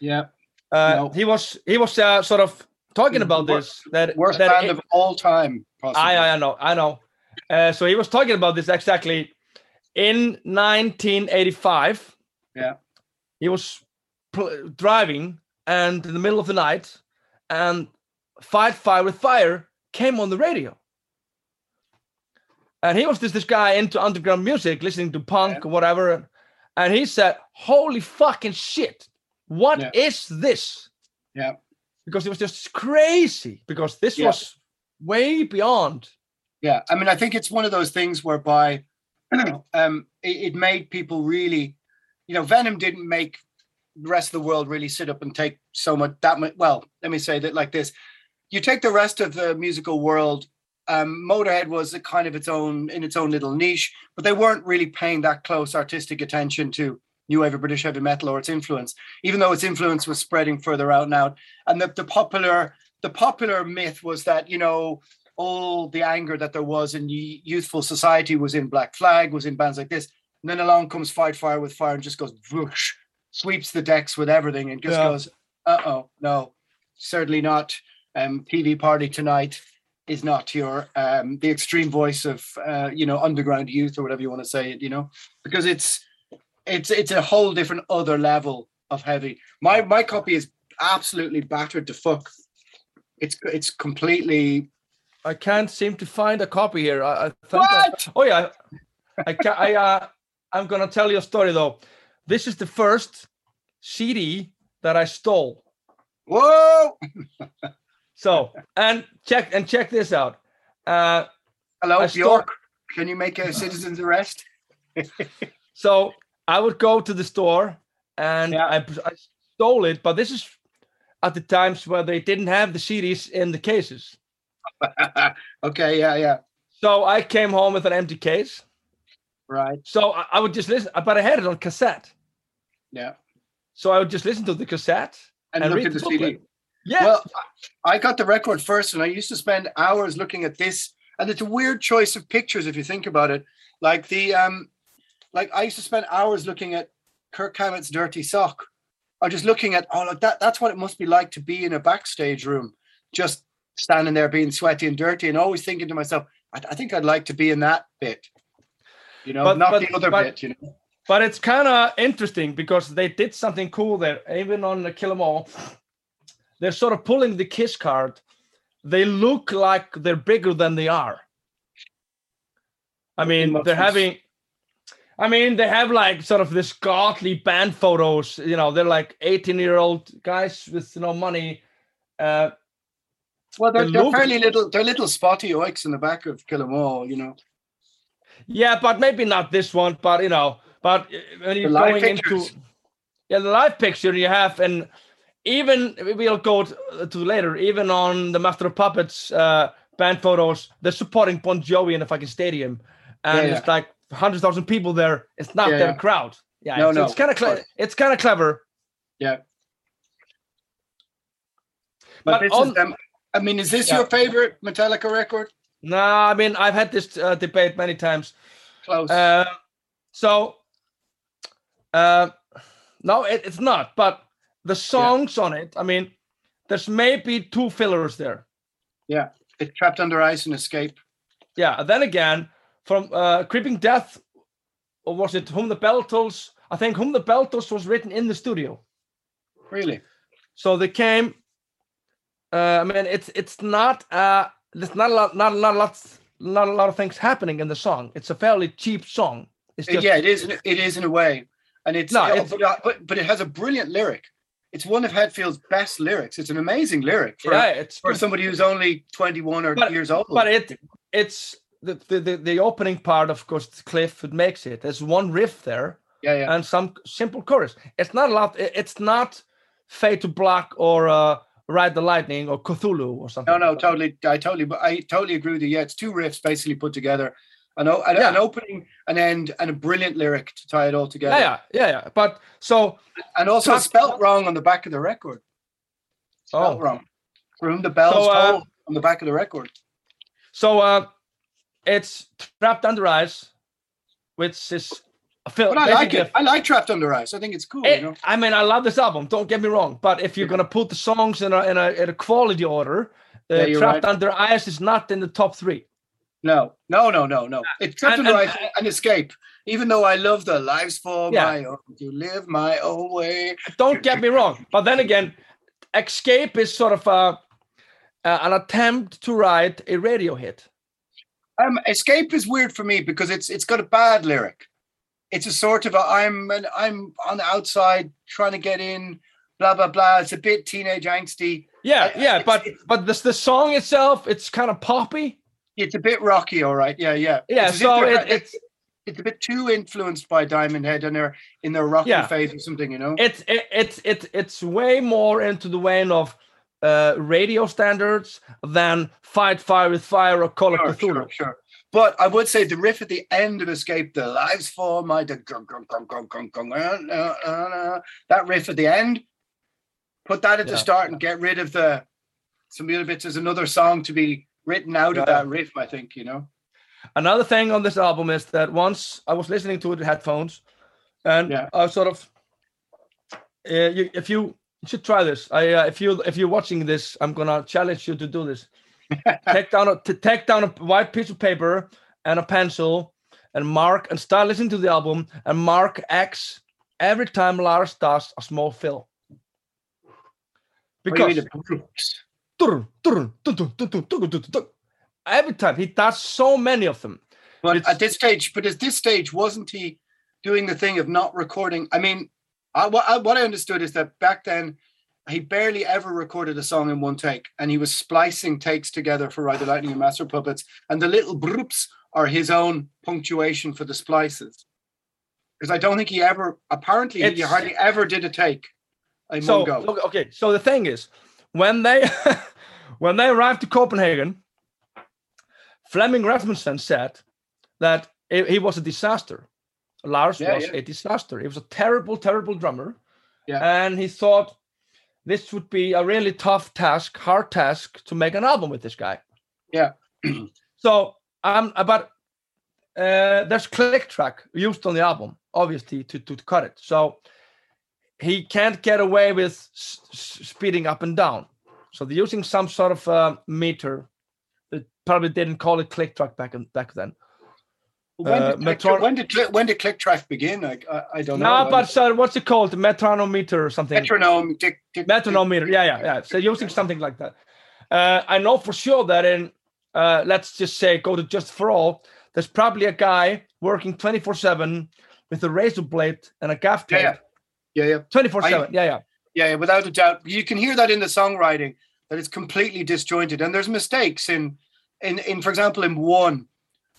yeah. uh No. he was he was uh, sort of talking about this that Worst that band it- of all time, possibly. I, I know, I know. Uh, so he was talking about this exactly in 1985. Yeah. He was driving and in the middle of the night, and Fight Fire with Fire came on the radio. And he was just this guy into underground music, listening to punk or whatever. And he said, Holy fucking shit, What is Yeah. this? Yeah. Because it was just crazy, because this Yeah. was way beyond Yeah, I mean, I think it's one of those things whereby um, it, it made people really, you know, Venom didn't make the rest of the world really sit up and take so much that much. Well, let me say that like this: you take the rest of the musical world. Um, Motorhead was a kind of its own in its own little niche, but they weren't really paying that close artistic attention to new wave of British heavy metal or its influence, even though its influence was spreading further out and out. And the, the popular the popular myth was that you know all the anger that there was in youthful society was in Black Flag, was in bands like this. And then along comes Fight Fire with Fire and just goes whoosh, sweeps the decks with everything and just Yeah. goes, uh oh, no, certainly not. Um, TV Party Tonight is not your um, the extreme voice of uh, you know underground youth or whatever you want to say it, you know, because it's it's it's a whole different other level of heavy. My my copy is absolutely battered to fuck. It's it's completely I can't seem to find a copy here. I, I think I- What? oh yeah, I ca I uh, I'm gonna tell you a story though. This is the first CD that I stole. Whoa! So and check and check this out. Uh, Hello, Bjork. Can you make a citizen's arrest? so I would go to the store and Yeah. I, I stole it, but this is at the times where they didn't have the CDs in the cases. okay, yeah, yeah. So I came home with an empty case. Right. So I, I would just listen, but I had it on cassette. Yeah. So I would just listen to the cassette And, and look read at the the CD. Yeah. Well, I got the record first, and I used to spend hours looking at this. And it's a weird choice of pictures if you think about it. Like the um, like I used to spend hours looking at Kirk Hammett's Dirty Sock, or just looking at oh look that that's what it must be like to be in a backstage room, just standing there being sweaty and dirty, and always thinking to myself, I, I think I'd like to be in that bit, you know, But- not but- the other but- bit, you know. But it's kind of interesting because they did something cool there. Even on the Kill 'Em All, they're sort of pulling the Kiss card. They look like they're bigger than they are. I mean, they're having. I mean, they have like sort of this godly band photos. You know, they're like 18 year old guys with no money. Uh, Well, they're, the they're fairly little. They're little spotty oiks in the back of Kill 'Em All, you know. Yeah, but maybe not this one. But you know, but uh, when you're going pictures. into yeah, the live picture you have, and even we'll go to, later. Even on the Master of Puppets uh, band photos, they're supporting Bon Jovi in the fucking stadium, and Yeah, it's like hundred thousand people there. It's not Yeah, their yeah. crowd. Yeah, No, it's, no, it's kind of cle- it's kind of clever. Yeah. But But, this on- is them. I mean, is this Yeah. your favorite Metallica record? Nah, I mean I've had this uh, debate many times. Close. Uh, so, uh, no, it, it's not. But the songs on it, I mean, there's maybe two fillers there. yeah. It's trapped under ice and escape. Yeah. Then again, from uh, Creeping Death, or was it Whom the Bell Tolls? I think Whom the Bell Tolls was written in the studio. Really? So they came. Uh, I mean, it's it's not uh, there's not a lot, not not a lot, not a lot of things happening in the song. It's a fairly cheap song. It's just yeah, it is. It is in a way, and it's, No, it's- uh, but but it has a brilliant lyric. It's one of Hetfield's best lyrics. It's an amazing lyric for, yeah, it's for somebody who's only twenty one or But- years old. but it it's the, the the opening part of course cliff it makes it there's one riff there yeah, yeah, and some simple chorus it's not a lot it's not fade to black or uh ride the lightning or cthulhu or something no, no, totally. I totally, but I totally agree with you. Yeah, it's two riffs basically put together, an, an, Yeah. an opening, an end, and a brilliant lyric to tie it all together. yeah yeah yeah but so and also Trap- spelt wrong on the back of the record. Spelt oh wrong. Whom the bells So, uh, toll on the back of the record. so uh it's trapped under ice which is a film But I like it. I like Trapped Under Ice. I think it's cool. It- you know. I mean, I love this album. Don't get me wrong, but if you're gonna put the songs in a in a, in a quality order, uh, Yeah, "Trapped right. Under Ice" is not in the top three. No, no, no, no, no. It's and- and- and Escape. Even though I love the lives for Yeah. my own, to live my own way. Don't get me wrong, but then again, "Escape" is sort of a, uh, an attempt to write a radio hit. Um, Escape is weird for me because it's it's got a bad lyric. It's a sort of a I'm an, I'm on the outside trying to get in, blah blah blah. It's a bit teenage angsty. Yeah, I- yeah, it's- but it's- but this the song itself, it's kind of poppy. It's a bit rocky, all right. Yeah, yeah. Yeah, It's so it, it's it's a bit too influenced by Diamond Head and their in their rocky Yeah. phase or something, you know. it's it, it's it's it's way more into the vein of uh, radio standards than "Fight Fire with Fire" or "Call of Cthulhu." sure, sure. But I would say the riff at the end of Escape, the lives for my uh, uh, uh, that riff at the end, put that at the start and get rid of the some of the other bits. There's another song to be written out of that riff, I think, you know. Another thing on this album is that once I was listening to it with headphones, and Yeah. I sort of, uh, you, if you, you should try this. I uh, if you if you're watching this, I'm gonna challenge you to do this. take down a to take down a white piece of paper and a pencil, and mark and start listening to the album and mark X every time Lars does a small fill. What do you Because every time he does so many of them. But it's, at this stage, but at this stage, wasn't he doing the thing of not recording? I mean, I, what, I, what I understood is that back then he barely ever recorded a song in one take, and he was splicing takes together for Ride the Lightning and Master Puppets, and the little broops are his own punctuation for the splices. Because I don't think he ever, apparently, it's, he hardly ever did a take. In so one go. okay, so the thing is, when they when they arrived to Copenhagen, Flemming Rasmussen said that he he was a disaster. Lars Yeah, was yeah. a disaster. He was a terrible, terrible drummer. Yeah. And he thought this would be a really tough task, hard task to make an album with this guy. Yeah. so um but uh there's click track used on the album, obviously, to, to cut it. So he can't get away with s- s- speeding up and down. So they're using some sort of uh, meter. They probably didn't call it click track back in, back then. when, uh, did click, Metron- when did when did Click Track begin? I, I, I don't know. No, but so what's it called? Metronometer or something? metronome. Dick, dick, Metronometer. Yeah, yeah, yeah. So using something like that. Uh, I know for sure that in uh, let's just say go to Justice for All. There's probably a guy working 24 seven with a razor blade and a gaff tape. yeah. Yeah, yeah. yeah. 24 seven. Yeah, yeah. Yeah, yeah, without a doubt. You can hear that in the songwriting that it's completely disjointed, and there's mistakes in, in, in for example, in one,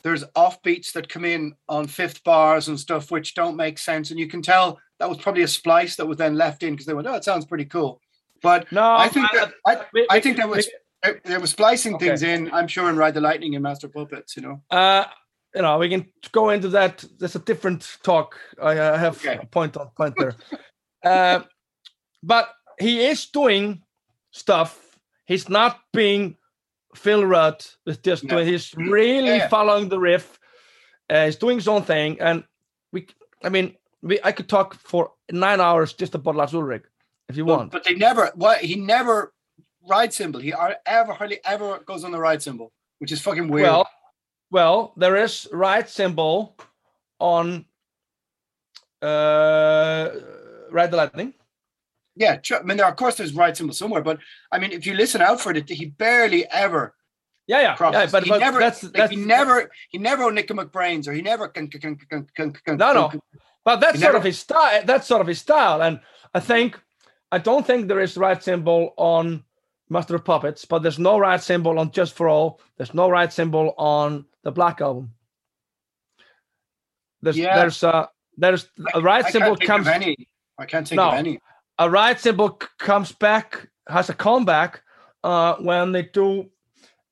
there's offbeats that come in on fifth bars and stuff which don't make sense, and you can tell that was probably a splice that was then left in because they went, "Oh, it sounds pretty cool." But No, I think that I, we- I think there was there was splicing Okay. things in. I'm sure in Ride the Lightning and Master Puppets, you know. Uh, you know, we can go into that. There's a different talk. I uh, have Okay. a point on point there. uh, but he is doing stuff. He's not being Phil Rudd with just No. doing. He's really Yeah. following the riff. Uh, he's doing his own thing, and we. I mean, we. I could talk for nine hours just about Lars Ulrich if you But, want. but they never. What he never ride cymbal. He ever hardly ever goes on the ride cymbal, which is fucking weird. Well, well, there is ride cymbal on uh, Ride the Lightning. Yeah, sure. I mean, there, of course, there's ride cymbal somewhere, but I mean, if you listen out for it, he barely ever Yeah, yeah, yeah. But, he but never, that's like, that's he never, he never Nicko McBrains, or he never. Can, can, can, can, can, No, no. But that's sort never- of his style. That's sort of his style, and I think I don't think there is ride cymbal on Master of Puppets, but there's no ride cymbal on Justice for All. There's no ride cymbal on the Black album. There's Yeah. there's a there's a right I symbol comes any. I can't think No. of any. a ride cymbal comes back has a comeback uh, when they do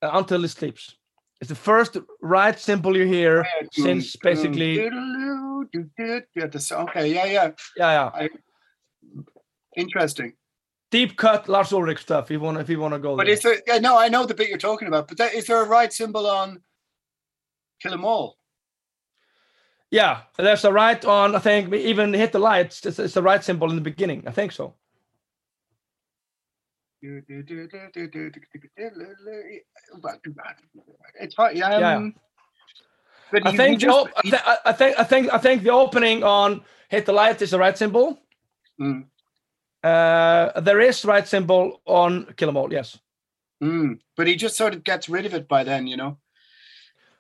uh, until it sleeps. It's the first ride cymbal you hear since basically Yeah, this- okay, yeah, yeah, yeah yeah interesting. deep cut Lars Ulrich stuff. If you want if you want to go But there. is there? Yeah, no, I know the bit you're talking about. But that, is there a ride cymbal on Kill 'Em All? Yeah, there's a right on. I think even hit the lights. It's, it's the ride cymbal in the beginning. I think so. It's hard. Yeah. Yeah. um, But I think just- op- I, I- I think I think I think the opening on hit the light is the ride cymbal. Mm. Uh, there is ride cymbal on kill 'em all. Yes. Mm, but he just sort of gets rid of it by then, you know.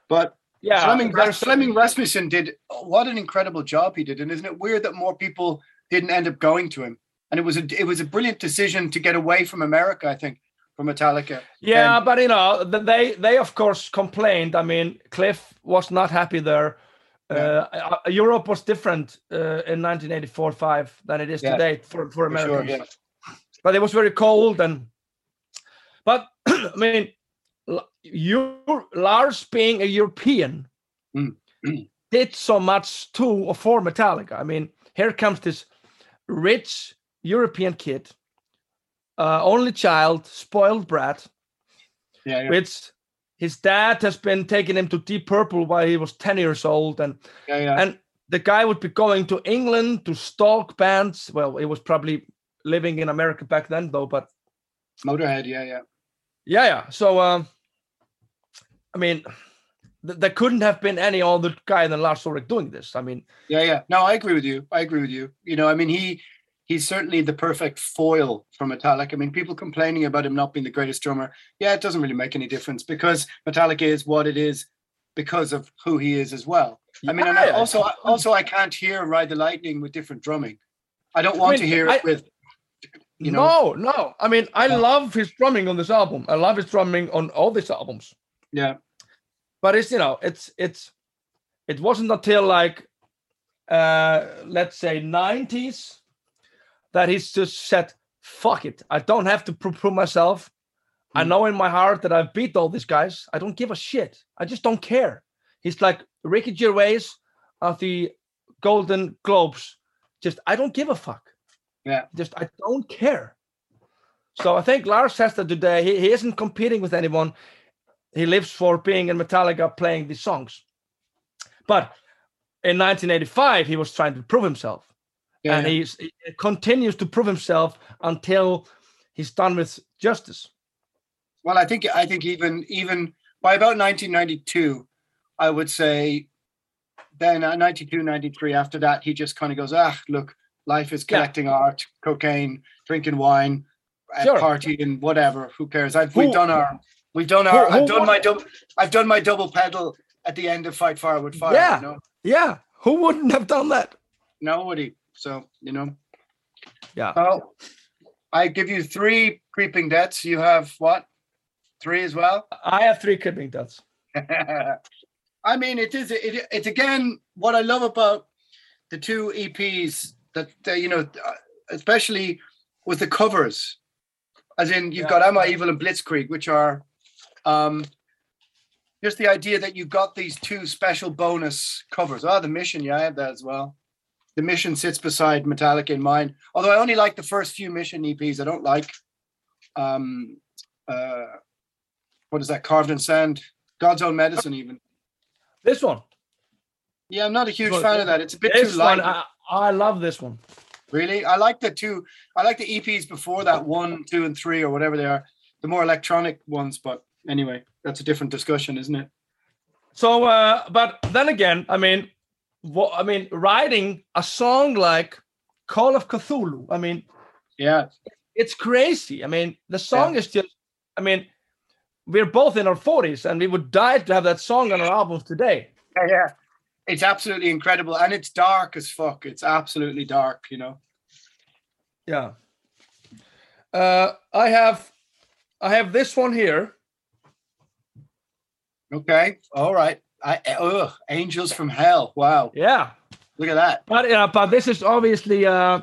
But Yeah. Flemming, Flemming Rasmussen did what an incredible job he did, and isn't it weird that more people didn't end up going to him? And it was a it was a brilliant decision to get away from America, I think, from Metallica. Yeah, And- but you know, they they of course complained. I mean, Cliff was not happy there. Uh, uh, Europe was different uh, in 1984-5 than it is Yeah, today for, for Americans. sure, yeah. But it was very cold and. But I mean, you Lars being a European Mm, mm. did so much to or for Metallica. I mean, here comes this rich European kid, uh, only child, spoiled brat Yeah, yeah, which his dad has been taking him to Deep Purple while he was 10 years old. And yeah, yeah. and the guy would be going to England to stalk bands. Well, he was probably living in America back then, though. But Motorhead, yeah, yeah. Yeah, yeah. So, um, I mean, th- there couldn't have been any other guy than Lars Ulrich doing this. I mean, Yeah, yeah. No, I agree with you. I agree with you. You know, I mean, he he's certainly the perfect foil for Metallica. I mean, people complaining about him not being the greatest drummer. Yeah, it doesn't really make any difference because Metallica is what it is because of who he is as well. I mean, and I also also I can't hear Ride the Lightning with different drumming. I don't want mean, to hear I- it with you know. no, no. I mean, I Yeah. love his drumming on this album. I love his drumming on all these albums. Yeah. But it's you know, it's it's it wasn't until like uh let's say 90s that he's just said, fuck it. I don't have to pro- prove myself. I Mm. know in my heart that I've beat all these guys. I don't give a shit. I just don't care. He's like Ricky Gervais of the Golden Globes. Just I don't give a fuck. Yeah. Just I don't care. So I think Lars says that today. He, he isn't competing with anyone. He lives for being in Metallica playing these songs. But in 1985, he was trying to prove himself. Yeah, and he's, he continues to prove himself until he's done with justice. Well, I think I think even even by about 1992, I would say then uh, 92, 93, after that, he just kind of goes, ah, look, life is Yeah. collecting art, cocaine, drinking wine, Sure. partying, whatever. Who cares? I've, we've done our, we've done our, Who- who I've done my double, I've done my double pedal at the end of Fight Fire with Fire. Yeah. You know? Yeah, who wouldn't have done that? Nobody. So, you know, Yeah. well, I give you three creeping deaths. You have what? Three as well? I have three creeping deaths. I mean, it is. It, it's again what I love about the two EPs that uh, you know, uh, especially with the covers. As in, you've Yeah. got "Am I Evil" and "Blitzkrieg," which are um, just the idea that you got these two special bonus covers. Ah, the Mission, yeah, I have that as well. The Mission sits beside Metallica in mine. Although I only like the first few Mission EPs. I don't like um, uh, what is that? Carved in Sand, God's Own Medicine, even. This one. Yeah, I'm not a huge Well, fan of that. It's a bit too light. one, I, I love this one. really, I like the two. I like the EPs before that, one, two, and three, or whatever they are. The more electronic ones. But anyway, that's a different discussion, isn't it? So, uh, but then again, I mean, what I mean, writing a song like Call of Cthulhu. I mean, Yeah, it's crazy. I mean, the song is just. I mean, we're both in our forties, and we would die to have that song on our albums today. yeah, yeah. It's absolutely incredible, and it's dark as fuck. It's absolutely dark, you know. Yeah. Uh, I have, I have this one here. Okay, all right. I, ugh, Angels from Hell. Wow, Yeah, look at that. but yeah, but this is obviously uh,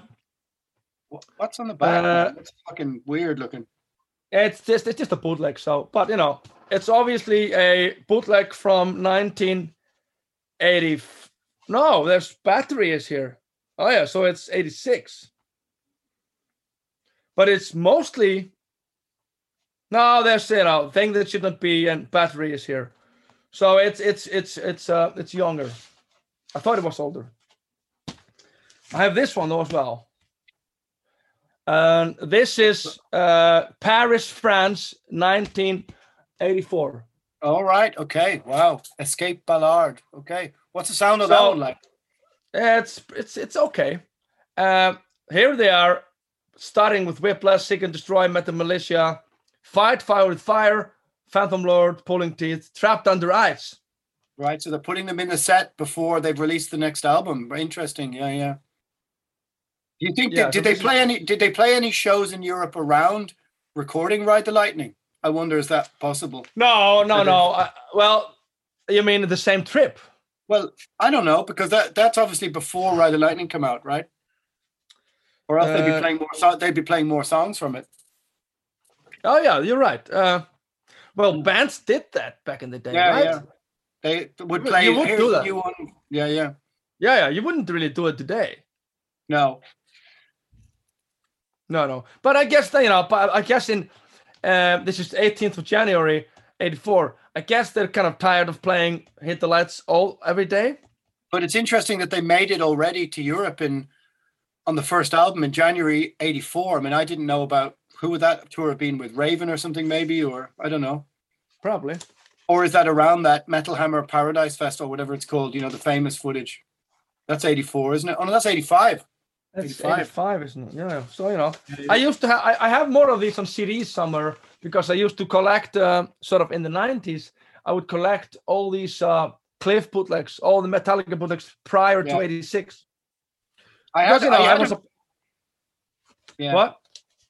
What's on the back? Uh. It's fucking weird looking. it's just it's just a bootleg. So, but you know, it's obviously a bootleg from 1980. No, there's battery is here. Oh yeah, so it's 86. But it's mostly no, there's you know thing that should not be, and battery is here. So it's it's it's it's uh it's younger. I thought it was older. I have this one though as well. And this is uh, Paris, France, 1984. All right. Okay. Wow. Escape Ballard. Okay. What's the sound of that one like? It's it's it's okay. Uh, here they are, starting with Whiplash, Seek and Destroy, Metal Militia, Fight Fire with Fire, Phantom Lord, Pulling Teeth, Trapped Under Ice. Right. So they're putting them in the set before they've released the next album. Interesting. Yeah. Yeah. Do you think? Yeah, did, so they play any? Did they play any shows in Europe around recording Ride the Lightning? I wonder is that possible? No, no, no. Uh, well, you mean the same trip? Well, I don't know because that that's obviously before Ride the Lightning come out, right? Or else they'd be Uh, playing more. So- they'd be playing more songs from it. Oh yeah, you're right. Uh, well, bands did that back in the day. Yeah, right? yeah. They would You play. would do that. new one." Yeah, yeah. yeah, yeah. You wouldn't really do it today. No, No, no. But I guess you know. But I guess in uh, this is 18th of January, 84. I guess they're kind of tired of playing "Hit the Lights" all every day. but it's interesting that they made it already to Europe in on the first album in January '84. I mean, I didn't know about who would that tour have been with Raven or something, maybe, or I don't know. Probably. Or is that around that Metal Hammer Paradise Fest or whatever it's called? You know, the famous footage. That's '84, isn't it? Oh no, that's '85. That's 85. 85, isn't it? Yeah. So you know, I used to have I, I have more of these on CDs somewhere because I used to collect uh, sort of in the 90s. I would collect all these uh, Cliff bootlegs, all the Metallica bootlegs prior Yeah. to 86. I Because, had, you know, I I was a- a, yeah. what?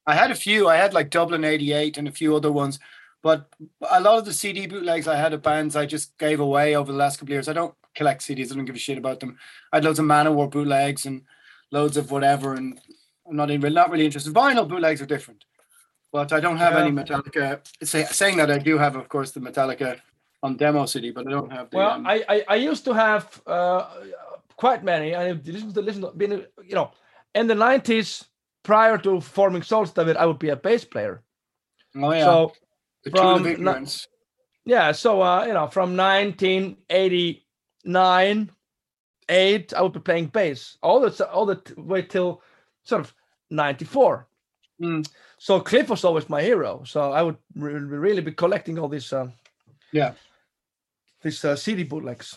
I had a few. I had like Dublin '88 and a few other ones, but a lot of the CD bootlegs I had of bands I just gave away over the last couple of years. I don't collect CDs. I don't give a shit about them. I had loads of Manowar bootlegs and loads of whatever, and I'm not even not really interested. Vinyl bootlegs are different, but I don't have any Metallica. Say, saying that, I do have, of course, the Metallica on demo CD, but I don't have the. Well, um, I, I I used to have uh, quite many. I listened to listen to been you know in the 90s prior to forming David, I would be a bass player. oh yeah, So the tool of from- ignorance. yeah, so uh, you know from 1989, eight, I would be playing bass all the all the way till sort of 94. Mm. So Cliff was always my hero. So I would re- really be collecting all these uh, Yeah. these uh, CD bootlegs.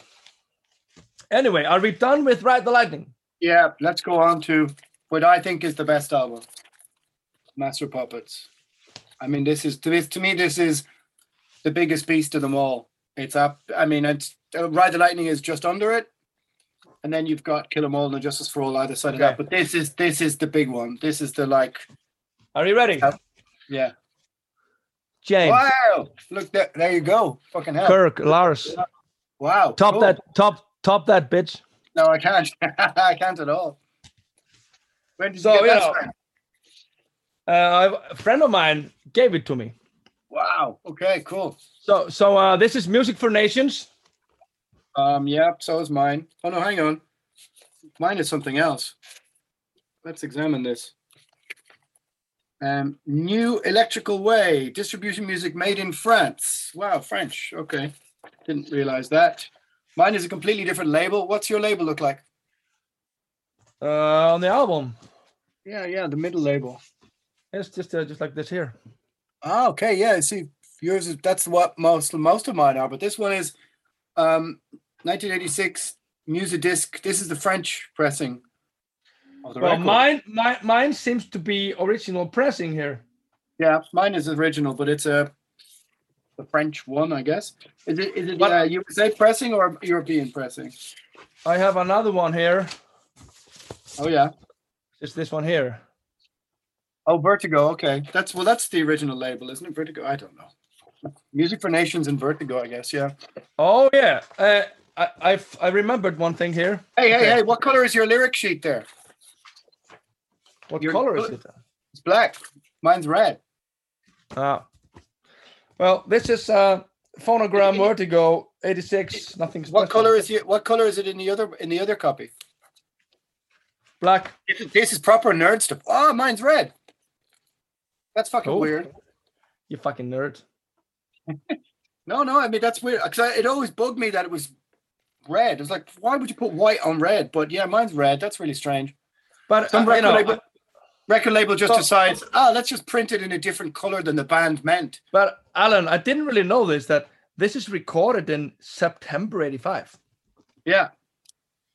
Anyway, are we done with Ride the Lightning? Yeah, let's go on to what I think is the best album, Master Puppets. I mean, this is to this to me this is the biggest beast of them all. It's up. I mean, it's uh, Ride the Lightning is just under it, and then you've got Kill 'Em All and Justice for All either side of that. But this is this is the big one. This is the like, Are you ready? Yep. yeah. James, Wow! Look there, there you go. Fucking hell! Kirk, Lars, Wow! top cool. that, top, top that bitch. No, I can't. I can't at all. When did So, you you get know- Uh, a friend of mine gave it to me. Wow. Okay. Cool. So, so uh, this is Music for Nations. Um, yeah, so is mine. Oh no, hang on. Mine is something else. Let's examine this. Um, new electrical way distribution music made in France. Wow, French. Okay, didn't realize that. Mine is a completely different label. What's your label look like? Uh, on the album. Yeah, yeah, the middle label. It's just uh, just like this here. Ah, okay, yeah. See, yours is that's what most most of mine are, but this one is um 1986 music disc. This is the French pressing of the Well, record. mine, mine, mine seems to be original pressing here. Yeah, mine is original, but it's a the French one, I guess. Is it is it uh, USA pressing or European pressing? I have another one here. Oh yeah. It's this one here. Oh, Vertigo. Okay, that's well, that's the original label, isn't it? Vertigo. I don't know. Music for Nations and Vertigo, I guess. Yeah. Oh yeah. Uh, I I've, I remembered one thing here. Hey, hey, Okay. hey! What color is your lyric sheet there? What You're- color is it? It's black. Mine's red. Ah. Well, this is uh phonogram Vertigo 86. Nothing special. What color is it? What color is it in the other in the other copy? black? This is, this is proper nerd stuff. Oh, mine's red. That's fucking Oh. weird. You fucking nerd. No, no, I mean that's weird because it always bugged me that it was red. It's like, why would you put white on red? But yeah, mine's red. That's really strange. But Some uh, you record, know, label, record label just So- decides, ah, let's just print it in a different color than the band meant. but Alan, I didn't really know this that this is recorded in September 85. Yeah,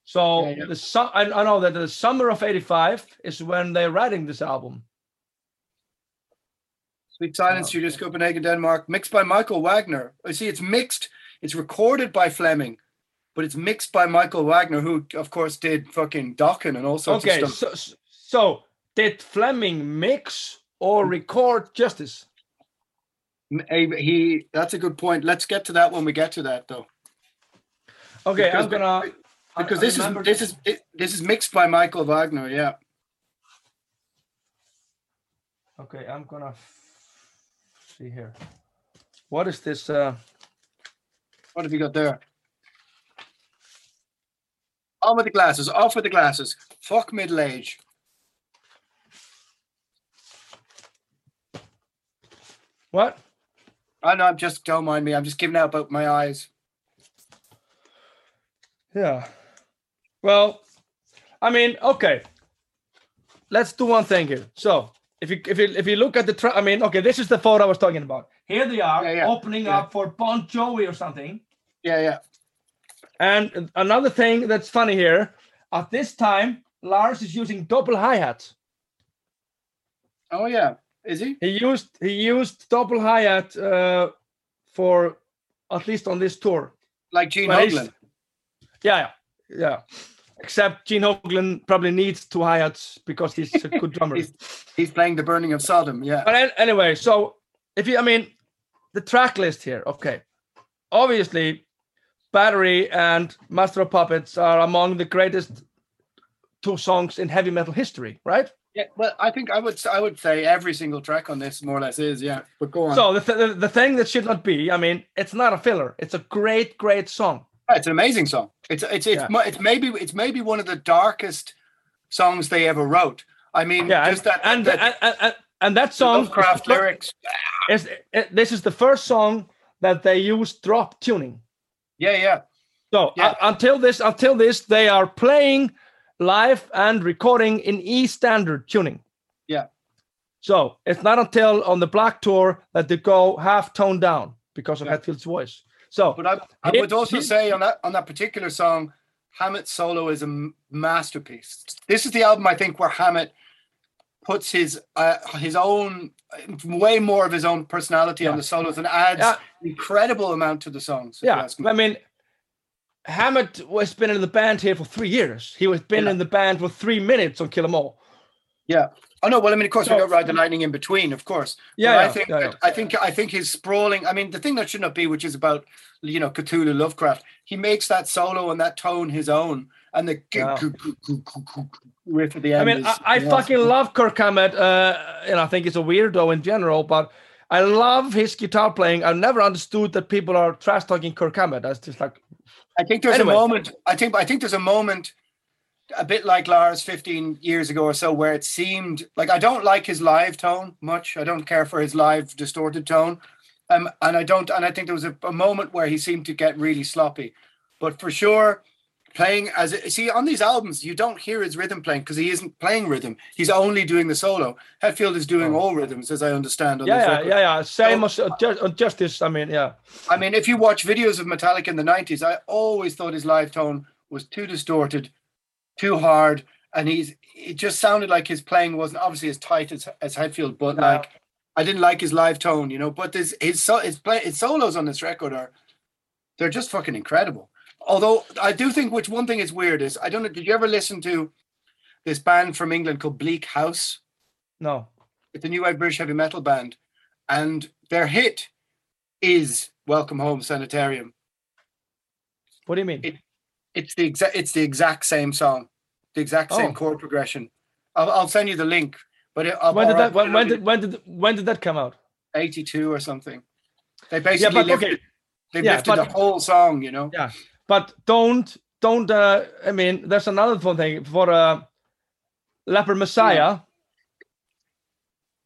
So Yeah, yeah. the su- I, I know that the summer of 85 is when they're writing this album. Sweet Silence oh, Studios, Copenhagen, Denmark, mixed by Michael Wagner. I see, it's mixed. It's recorded by Flemming, but it's mixed by Michael Wagner, who, of course, did fucking Dokken and all sorts Okay, of stuff. so so did Flemming mix or mm. record Justice? He, that's a good point. Let's get to that when we get to that, though. Okay, Because- I'm gonna I- because I this is this is it, this is mixed by Michael Wagner. Yeah. Okay, I'm gonna see here. What is this? Uh, What have you got there? On with the glasses. Off with the glasses. Fuck middle age. what? I know. I'm just don't mind me. I'm just giving out about my eyes. Yeah. Well, I mean, okay. Let's do one thing here. So, if you if you if you look at the, tra- I mean, okay, this is the photo I was talking about. Here they are, Yeah, yeah, opening yeah. up for Bon Jovi or something. Yeah, yeah. And another thing that's funny here, at this time, Lars is using double hi hat. Oh yeah, is he? He used he used double hi hat uh, for at least on this tour. Like Gene Hoglan. Yeah, yeah, yeah. Except Gene Hoglan probably needs two hi hats because he's a good drummer. He's, he's playing the burning of Sodom. Yeah. But anyway, so if you, I mean, the track list here, okay. Obviously, Battery and Master of Puppets are among the greatest two songs in heavy metal history, right? Yeah. Well, I think I would I would say every single track on this more or less is yeah. But go on. So the, th- the the thing that should not be, I mean, it's not a filler. It's a great, great song. Yeah, it's an amazing song. It's it's it's, Yeah. it's maybe it's maybe one of the darkest songs they ever wrote. I mean, Yeah, and that and, that, and, and, and, that song, Lovecraft lyrics. is- it- this is the first song that they use drop tuning. Yeah, yeah. So Yeah. uh, until this, until this, they are playing live and recording in E standard tuning. Yeah. So it's not until on the Black Tour that they go half toned down because of Yeah. Hetfield's voice. So But I, I would also say on that on that particular song, Hammett's solo is a masterpiece. This is the album I think where Hammett puts his uh, his own way more of his own personality on the solos and adds Yeah. incredible amount to the songs. yeah, me. I mean, Hammett was been in the band here for three years. He was been Yeah. in the band for three minutes on Kill 'Em All. Yeah. Oh no, well, I mean, of course, we So- got Ride the Lightning in between, of course. Yeah, But yeah, I think yeah, that- I think I think his sprawling. I mean, the thing that should not be, which is about you know Cthulhu Lovecraft, he makes that solo and that tone his own, and the Yeah. riff at the end. I mean, is, I, I fucking love Kirk Hammett, uh, and I think he's a weirdo in general, but I love his guitar playing. I've never understood that people are trash talking Kirk Hammett. That's just like, I think there's Anyway. a moment. I think I think there's a moment, a bit like Lars 15 years ago or so, where it seemed like I don't like his live tone much. I don't care for his live distorted tone, um, and I don't. And I think there was a, a moment where he seemed to get really sloppy. But for sure, playing as it, see on these albums, you don't hear his rhythm playing because he isn't playing rhythm. He's only doing the solo. Hetfield is doing all rhythms, as I understand. On Oh. yeah, yeah, yeah, yeah. Same So- as uh, Ju- uh, Justice. I mean, yeah. I mean, if you watch videos of Metallica in the 90s, I always thought his live tone was too distorted, too hard, and he's it just sounded like his playing wasn't obviously as tight as, as Hetfield, but No. like I didn't like his live tone, you know. But his his so his play his solos on this record are they're just fucking incredible. Although I do think which one thing is weird is I don't know, did you ever listen to this band from England called Bleak House? No. It's a new wave British heavy metal band, and their hit is Welcome Home Sanitarium. What do you mean? It- It's the exact it's the exact same song, the exact same Oh. chord progression. I'll, I'll send you the link, but it, when did that? When, when did when did when did that come out? 82 or something? They Yeah, basically but lifted, okay. they yeah, lifted but- the whole song, you know. Yeah, but don't don't. Uh, I mean, there's another fun thing for uh, Leper Messiah.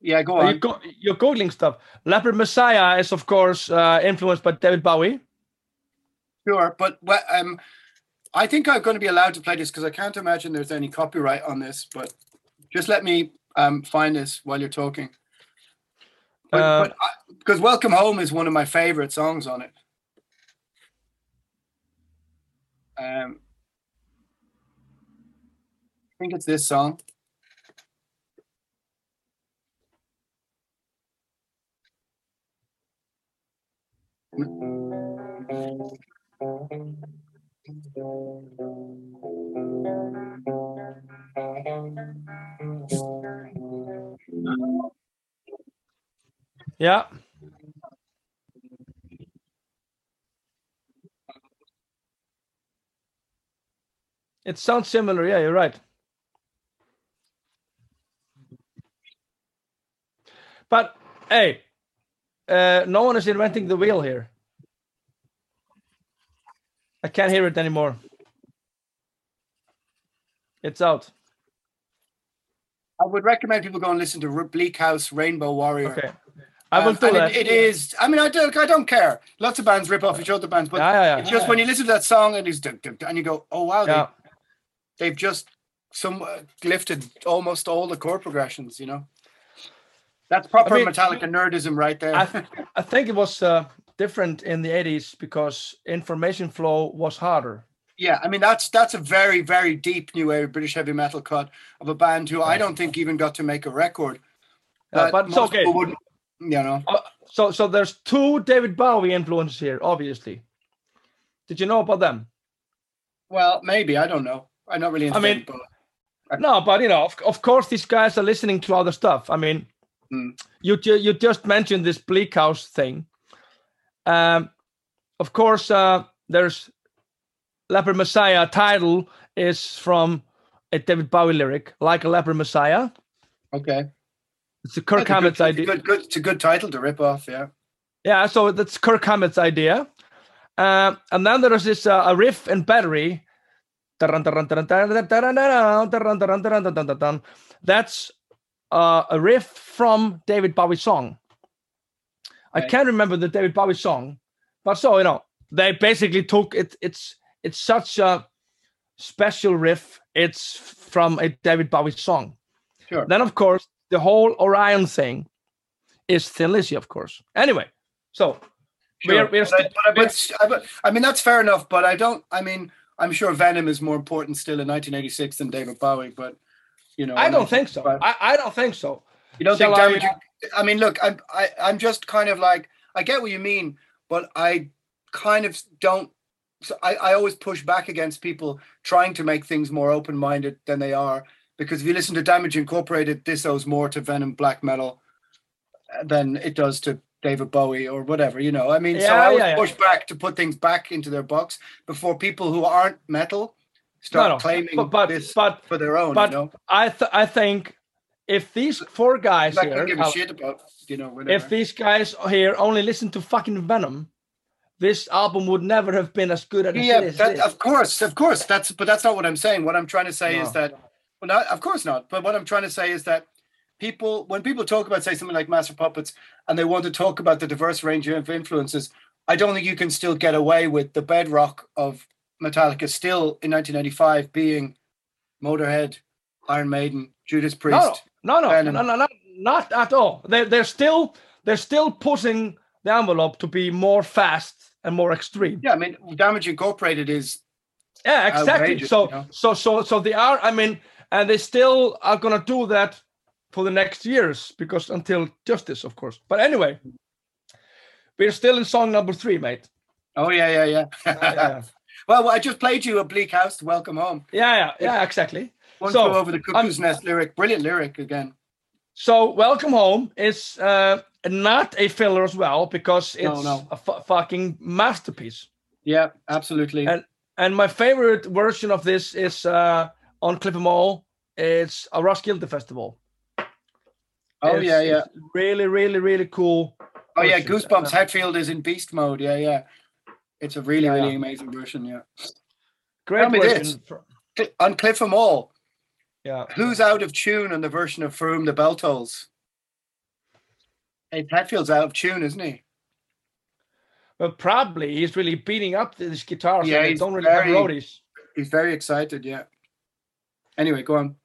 Yeah, go Uh, on. you go, you're googling stuff. Leper Messiah is of course uh, influenced by David Bowie. Sure, but um, I think I'm going to be allowed to play this because I can't imagine there's any copyright on this. But just let me um, find this while you're talking. But, Uh, because "Welcome Home" is one of my favorite songs on it. Um, I think it's this song. Yeah. It sounds similar. Yeah, you're right. But hey, uh, no one is inventing the wheel here. I can't hear it anymore. It's out. I would recommend people go and listen to Bleak House Rainbow Warrior. Okay. I will Um, do that. It, it is. I mean, I don't. I don't care. Lots of bands rip off each other bands, but Yeah, yeah, yeah. it's just when you listen to that song and it's and you go, "Oh wow, they, they've just some uh, lifted almost all the chord progressions." You know, that's proper mean- Metallica nerdism right there. I, I think it was uh, different in the 80s because information flow was harder. Yeah, I mean that's that's a very very deep new wave British heavy metal cut of a band who I don't think even got to make a record. Uh, but it's okay. You know, Uh, so so there's two David Bowie influences here, obviously. Did you know about them? well, maybe I don't know. I'm not really into I mean- Bowie. No, but you know, of, of course, these guys are listening to other stuff. I mean, Mm. you you just mentioned this Bleak House thing. Um, of course, uh, there's Leper Messiah title is from a David Bowie lyric, like a Leper Messiah. Okay, It's a Kirk That's Hammett's good, idea. Good, good, it's a good title to rip off. Yeah. Yeah, so that's Kirk Hammett's idea. Uh, and then there is this uh, a riff and battery. That's uh, a riff from David Bowie's song. I can't remember the David Bowie song, but so you know, they basically took it. It's it's such a special riff. It's from a David Bowie song. Sure. Then of course the whole Orion thing is Thin Lizzy, of course. Anyway, so Sure. we're, we're but, I, but, I, but, I, but I mean that's fair enough. But I don't. I mean, I'm sure Venom is more important still in 1986 than David Bowie. But you know, I don't think so. I, I don't think so. You don't think I, damage? I, mean, look, I'm I, I'm just kind of like I get what you mean, but I kind of don't. So I, I always push back against people trying to make things more open minded than they are because if you listen to Damage Incorporated, this owes more to Venom black metal than it does to David Bowie or whatever. You know, I mean, so I always yeah, yeah. push back to put things back into their box before people who aren't metal start No, no, claiming but but this but, for their own. but you know, I th- I think if these four guys I here, give a shit about you know whatever. if these guys here only listen to fucking Venom, this album would never have been as good as yeah, it is. that, of course, of course. That's but that's not what I'm saying. What I'm trying to say is that, well, not, of course not. But what I'm trying to say is that people, when people talk about say something like Master Puppets, and they want to talk about the diverse range of influences, I don't think you can still get away with the bedrock of Metallica still in 1995 being Motorhead, Iron Maiden, Judas Priest. no, no, no, Venom. no, no, no, not at all. They're, they're still they're still pushing the envelope to be more fast and more extreme. Yeah, I mean, Damage Incorporated is Yeah, exactly. So, you know? so, so, so they are. I mean, and they still are gonna do that for the next years because until justice, of course. But anyway, we're still in song number three, mate. oh yeah, yeah, yeah. yeah, well, I just played you a Bleak House. Welcome home. yeah, yeah, yeah, exactly. One So, flew over the cuckoo's nest lyric. Brilliant lyric again. So, welcome home is uh, not a filler as well because it's No, no. a fucking masterpiece. Yeah, absolutely. And and my favorite version of this is uh, on Cliff 'Em All. It's a Roskilde Festival. oh It's- yeah, yeah. really, really, really cool. Oh yeah, version. Goosebumps. Hetfield is in beast mode. Yeah, yeah. It's a really, Yeah, really yeah. amazing version. Yeah. Great version. this. On Cliff 'em all. Yeah. Who's out of tune on the version of For Whom the Bell Tolls? Hey, Hetfield's out of tune, isn't he? But probably he's really beating up this guitar. Yeah, so they he's don't really very- have roadies. He's very excited. Yeah. Anyway, go on.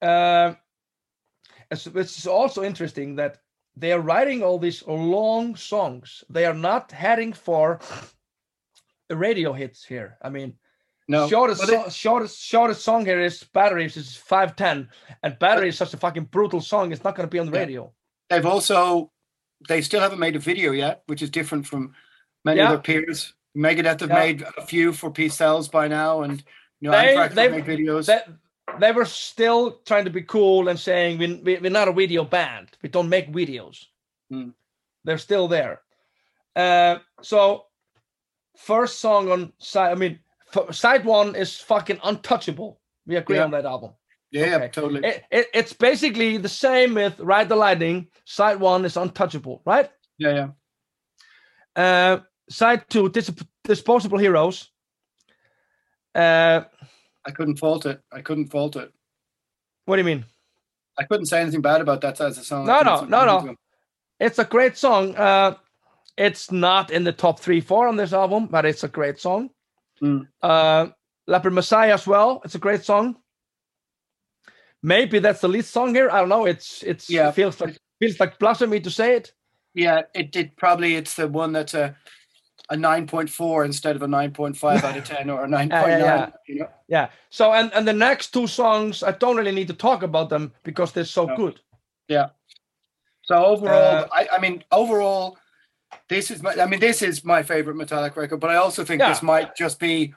Uh, it's, it's also interesting that they are writing all these long songs. They are not heading for the radio hits here. I mean, No. shortest, so- shortest, shortest song here is Batteries is five ten, and Battery is such a fucking brutal song. It's not going to be on the Yeah. radio. They've also, they still haven't made a video yet, which is different from many Yeah. of their peers. Megadeth have Yeah. made a few for Peace Sells by now, and you know, They- they- made videos. They, they were still trying to be cool and saying we, we, we're not a video band. We don't make videos. Hmm. They're still there. Uh, so first song on side, I mean, side one is fucking untouchable. We agree Yeah. on that album. yeah, okay. totally. It, it, it's basically the same with Ride the Lightning. Side one is untouchable, right? yeah, yeah. Uh, side two, Dis- Disposable Heroes. Uh, I couldn't fault it. I couldn't fault it. what do you mean? I couldn't say anything bad about that as a song. No, no, no, no. It's a great song. Uh, it's not in the top three, four on this album, but it's a great song. Mm. Uh, Leper Messiah as well. It's a great song. Maybe that's the lead song here. I don't know. It's it's Yeah. it feels like feels like blasphemy to say it. Yeah, it did. Probably it's the one that's a a 9.4 instead of a 9.5 out of 10 or a 9.9. yeah. You know? Yeah. So and and the next two songs, I don't really need to talk about them because they're so No. good. Yeah. So overall, Uh, I, I mean, overall, this is my. I mean, this is my favorite Metallic record, but I also think Yeah. this might just be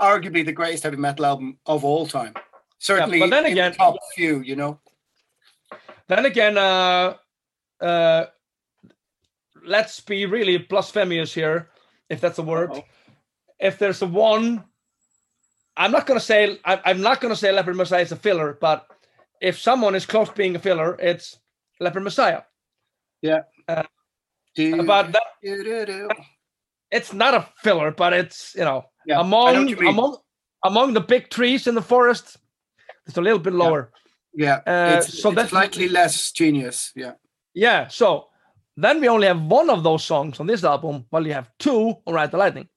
arguably the greatest heavy metal album of all time. Certainly, but then in the again- top few. You know. Then again, uh, uh, let's be really blasphemous here, if that's a word. Uh-oh. If there's a one, I'm not gonna say I'm not gonna say Leper Messiah is a filler, but if someone is close to being a filler, it's Leper Messiah. Do, But that, do, do, it's not a filler, but it's you know Yeah, among you among among the big trees in the forest, it's a little bit lower. Yeah, Uh, it's, so it's that's- slightly less genius. Yeah. Yeah, so then we only have one of those songs on this album, while you have two on Ride the Lightning.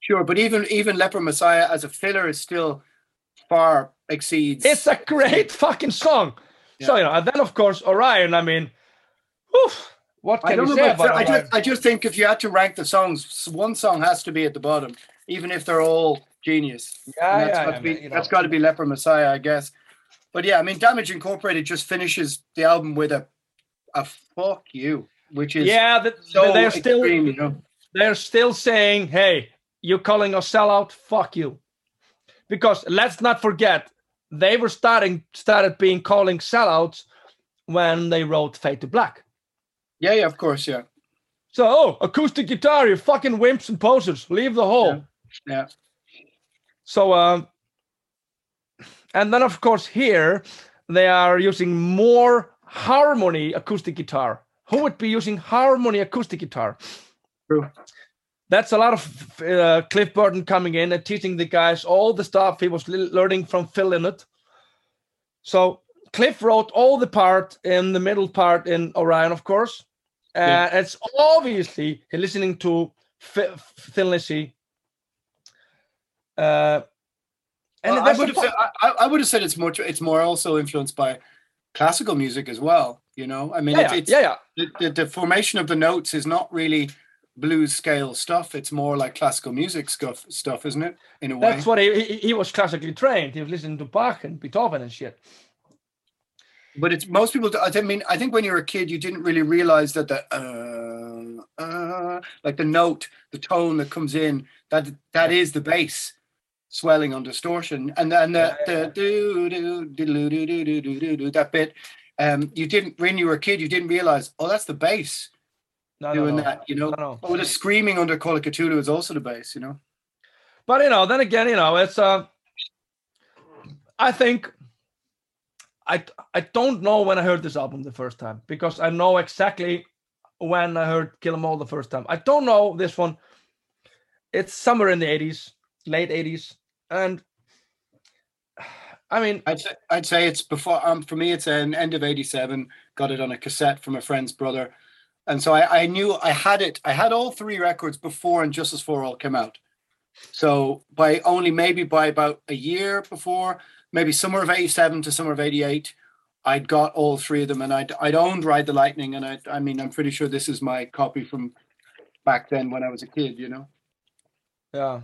Sure, but even even Leper Messiah as a filler is still far exceeds. It's a great fucking song. So you know, and then of course Orion. I mean, whew, what I don't you know say about. I just I just think if you had to rank the songs, one song has to be at the bottom, even if they're all genius. Yeah, And that's yeah, got yeah, to be man, you know. that's got to be Leper Messiah, I guess. But yeah, I mean, Damage Incorporated just finishes the album with a a fuck you, which is yeah, th- so they're still you know. they're still saying, "Hey, you're calling us sellout? Fuck you," because let's not forget they were starting started being calling sellouts when they wrote Fade to Black. Yeah, yeah, of course, yeah, So, oh, acoustic guitar, you fucking wimps and posers, leave the hole. yeah. So, um, and then of course here they are using more harmony acoustic guitar. Who would be using harmony acoustic guitar? True. That's a lot of uh, Cliff Burton coming in and teaching the guys all the stuff he was learning from Phil Lynott. So Cliff wrote all the part in the middle part in Orion, of course. Yeah. It's obviously he's listening to Phil Thin Lizzy. Uh, and Well, I would have said I, I would have said it's much it's more also influenced by classical music as well. You know, I mean, yeah, it's, yeah, it's yeah, yeah. The, the, the formation of the notes is not really blues scale stuff. It's more like classical music stuff, stuff, isn't it? In a way. That's what he, he he was classically trained. He was listening to Bach and Beethoven and shit. But it's most people. I mean, I think when you're a kid, you didn't really realize that the uh, uh, like the note, the tone that comes in, that that is the bass swelling on distortion, and then the the do do do do do do do do do do that bit. Um, you didn't when you were a kid, you didn't realize. Oh, that's the bass No, no, doing no. that. You know. No, no. Oh, the screaming under Call of Cthulhu is also the bass. You know. But you know, then again, you know, it's uh I think I I don't know when I heard this album the first time because I know exactly when I heard Kill 'Em All the first time. I don't know this one. It's somewhere in the 80s, late 80s, and I mean, I'd say, I'd say it's before um for me it's an end of 87 got it on a cassette from a friend's brother and so I, I knew I had it I had all three records before and Justice for All came out so by only maybe by about a year before maybe summer of 87 to summer of 88 I'd got all three of them and I'd, I'd owned Ride the Lightning and I I mean I'm pretty sure this is my copy from back then when I was a kid you know Yeah.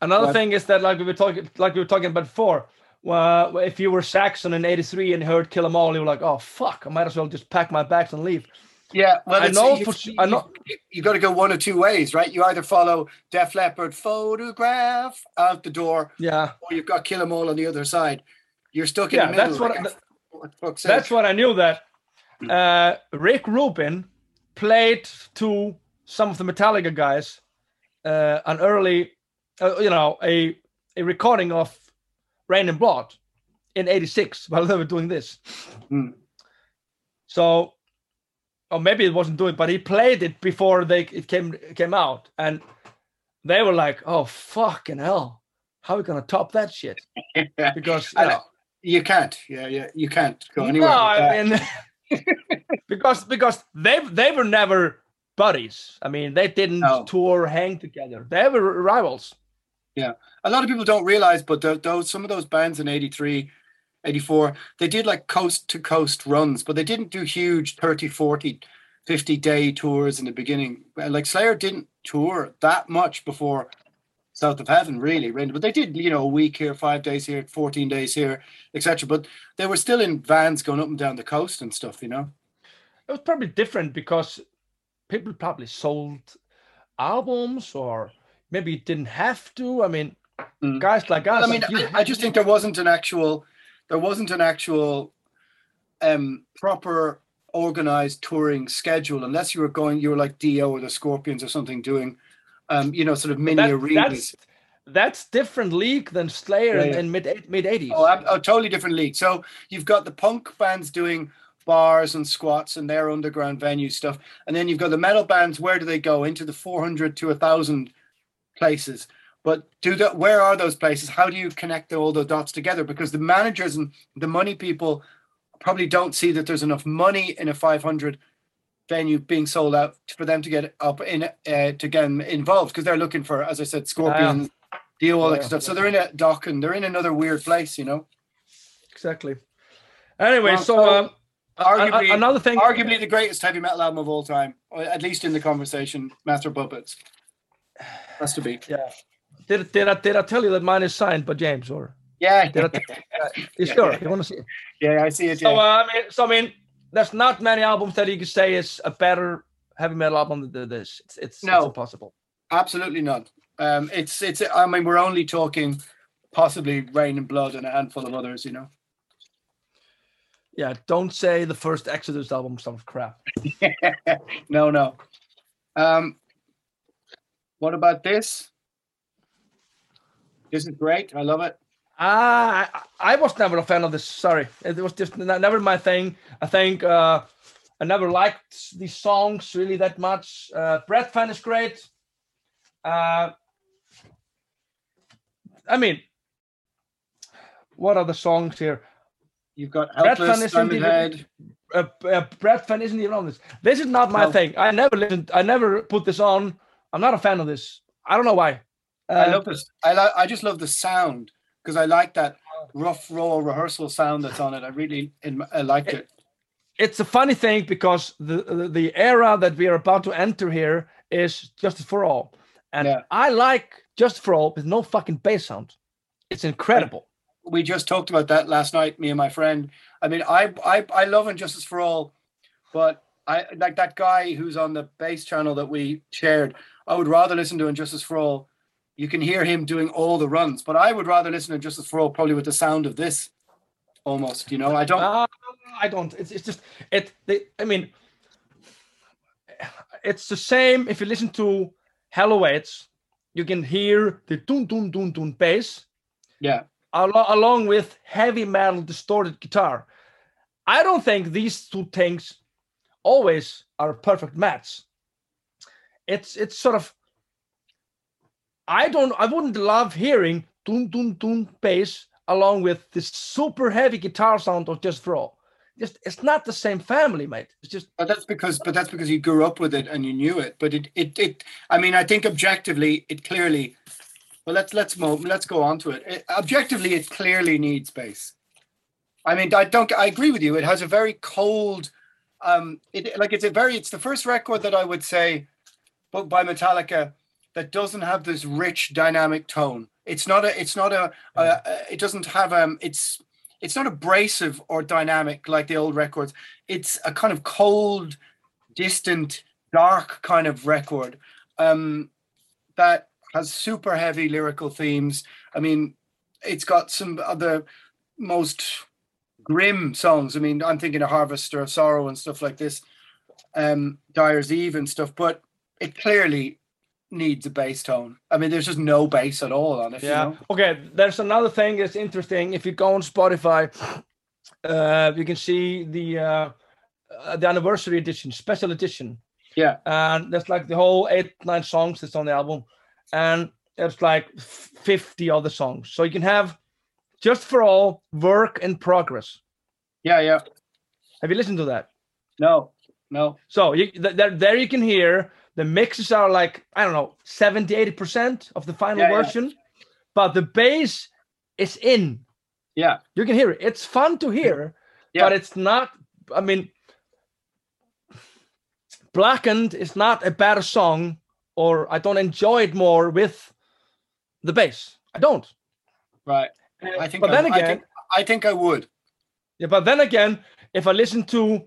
Another But- thing is that, like we were talking, like we were talking about before, uh, if you were Saxon in '83 and heard "Kill 'Em All," you were like, "Oh fuck, I might as well just pack my bags and leave." Yeah, well, I know for su- you, I know- You, got to go one of two ways, right? You either follow Def Leppard photograph out the door, Yeah, or you've got Kill 'Em All on the other side. You're stuck in Yeah, the middle. that's what like, I- that's what I knew. That uh, Rick Rubin played to some of the Metallica guys uh, an early, uh, you know, a a recording of Reign in Blood in '86 while they were doing this. Hmm. So, or maybe it wasn't doing, but he played it before they it came came out, and they were like, "Oh fucking hell, how are we gonna top that shit?" Because you know. You can't. Yeah, yeah. You can't go no, anywhere. that. I mean, because because they they were never buddies. I mean, they didn't No. tour, hang together. They were rivals. Yeah, a lot of people don't realize, but those some of those bands in 83, 84, they did like coast to coast runs, but they didn't do huge 30, 40, 50 day tours in the beginning. Like Slayer didn't tour that much before South of Heaven, really. But they did, you know, a week here, five days here, 14 days here, etc. But they were still in vans going up and down the coast and stuff, you know. It was probably different because people probably sold albums or maybe didn't have to. I mean, Mm. guys like us. I mean, I, I just think there wasn't an actual, there wasn't an actual, um, proper organized touring schedule unless you were going, you were like Dio or the Scorpions or something doing, um, you know, sort of mini that- arenas. that's that's different league than Slayer Yeah, in, yeah. in mid mid eighties. Oh, a totally different league. So you've got the punk bands doing bars and squats and their underground venue stuff, and then you've got the metal bands. Where do they go? Into the four hundred to a thousand places. But do that. Where are those places? How do you connect all the dots together? Because the managers and the money people probably don't see that there's enough money in a five hundred venue being sold out for them to get up in uh, to get involved because they're looking for, as I said, Scorpions, Dio all that Yeah. stuff. So they're in a dock and they're in another weird place, you know. exactly. Anyway, Well, so um, arguably, another thing. arguably the greatest heavy metal album of all time, or at least in the conversation, Master Puppets. Has to be. yeah. Did did I did I tell you that mine is signed by James or? Yeah, Did I, you sure? You want to see? It? yeah, I see it. So uh, I mean, so I mean, there's not many albums that you could say is a better heavy metal album than this. It's it's, No. it's impossible. Absolutely not. Um, it's it's. I mean, we're only talking possibly Reign in Blood and a handful of others. You know. Yeah, don't say the first Exodus album stuff crap. no, no. Um, what about this? This is great. I love it. Ah, I, I was never a fan of this. Sorry, it was just never my thing. I think uh, I never liked these songs really that much. Uh, Breadfan is great. Uh, I mean, what are the songs here? You've got Breadfan is indeed- Diamond Head. Uh, uh, Breadfan isn't even on this. This is not my No. thing. I never listened. I never put this on. I'm not a fan of this. I don't know why. I Uh, love this. I like. I just love the sound because I like that oh. rough, raw rehearsal sound that's on it. I really, I liked it. it's a funny thing because the, the the era that we are about to enter here is Justice for All, and Yeah. I like Justice for All with no fucking bass sound. It's incredible. we just talked about that last night, me and my friend. I mean, I I I love Injustice for All, but I like that guy who's on the bass channel that we shared. I would rather listen to Injustice for All. You can hear him doing all the runs, but I would rather listen to Justice for All probably with the sound of this, almost. You know, I don't. Uh, I don't. It's, it's just it. They, I mean, it's the same. If you listen to Helloween, you can hear the dun dun dun dun bass yeah, alo- along with heavy metal distorted guitar. I don't think these two things always are perfect match. It's it's sort of I don't I wouldn't love hearing dun dun dun bass along with this super heavy guitar sound of just all. Just it's not the same family, mate. It's just but that's because but that's because you grew up with it and you knew it. But it it it. I mean, I think objectively, it clearly. Well, let's let's move. Let's go on to it. it. Objectively, it clearly needs bass. I mean, I don't. I agree with you. It has a very cold. Um, it like it's a very. It's the first record that I would say, but by Metallica, that doesn't have this rich dynamic tone. It's not a. It's not a. a, a it doesn't have um. It's it's not abrasive or dynamic like the old records. It's a kind of cold, distant, dark kind of record um, that has super heavy lyrical themes. I mean, it's got some of the most grim songs. I mean, I'm thinking of Harvester of Sorrow and stuff like this, um, Dyer's Eve and stuff, but it clearly needs a bass tone. I mean, there's just no bass at all on it. you Yeah. know? Okay. There's another thing that's interesting. If you go on Spotify, uh, you can see the uh, uh, the anniversary edition, special edition, Yeah. and that's like the whole eight nine songs that's on the album, and there's like 50 other songs. So you can have Justice for All work in progress. Yeah. Yeah. Have you listened to that? No. No. So you, th- there, there you can hear the mixes are like I don't know 70 80 percent of the final Yeah, yeah. version, but the bass is in. Yeah. You can hear it. It's fun to hear, Yeah. but it's not. I mean, Blackened is not a better song or I don't enjoy it more with the bass. I don't. Right. I think. But I, then I again, think, I think I would. yeah. But then again, if I listen to,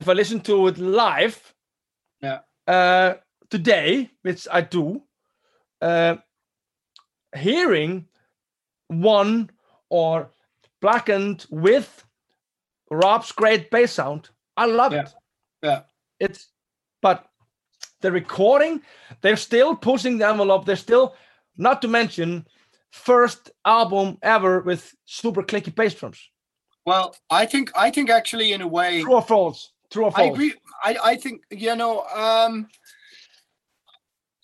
if I listen to it live, Yeah. Uh, today, which I do, uh, hearing one or blackened with Rob's great bass sound, I love Yeah. it. Yeah. It's, but the recording, they're still pushing the envelope. They're still, not to mention, first album ever with super clicky bass drums. Well, I think I think actually in a way True or false? True or I agree. I, I think you know um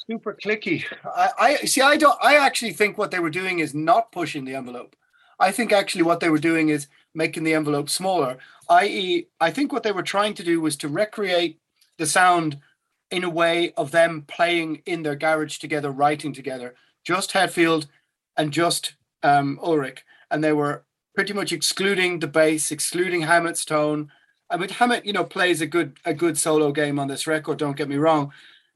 super clicky. I, I see I don't I actually think what they were doing is not pushing the envelope. I think actually what they were doing is making the envelope smaller. I.e., I think what they were trying to do was to recreate the sound in a way of them playing in their garage together, writing together. Just Hetfield and just um, Ulrich, and they were pretty much excluding the bass, excluding Hammett's tone. I mean, Hammett, you know, plays a good a good solo game on this record. Don't get me wrong,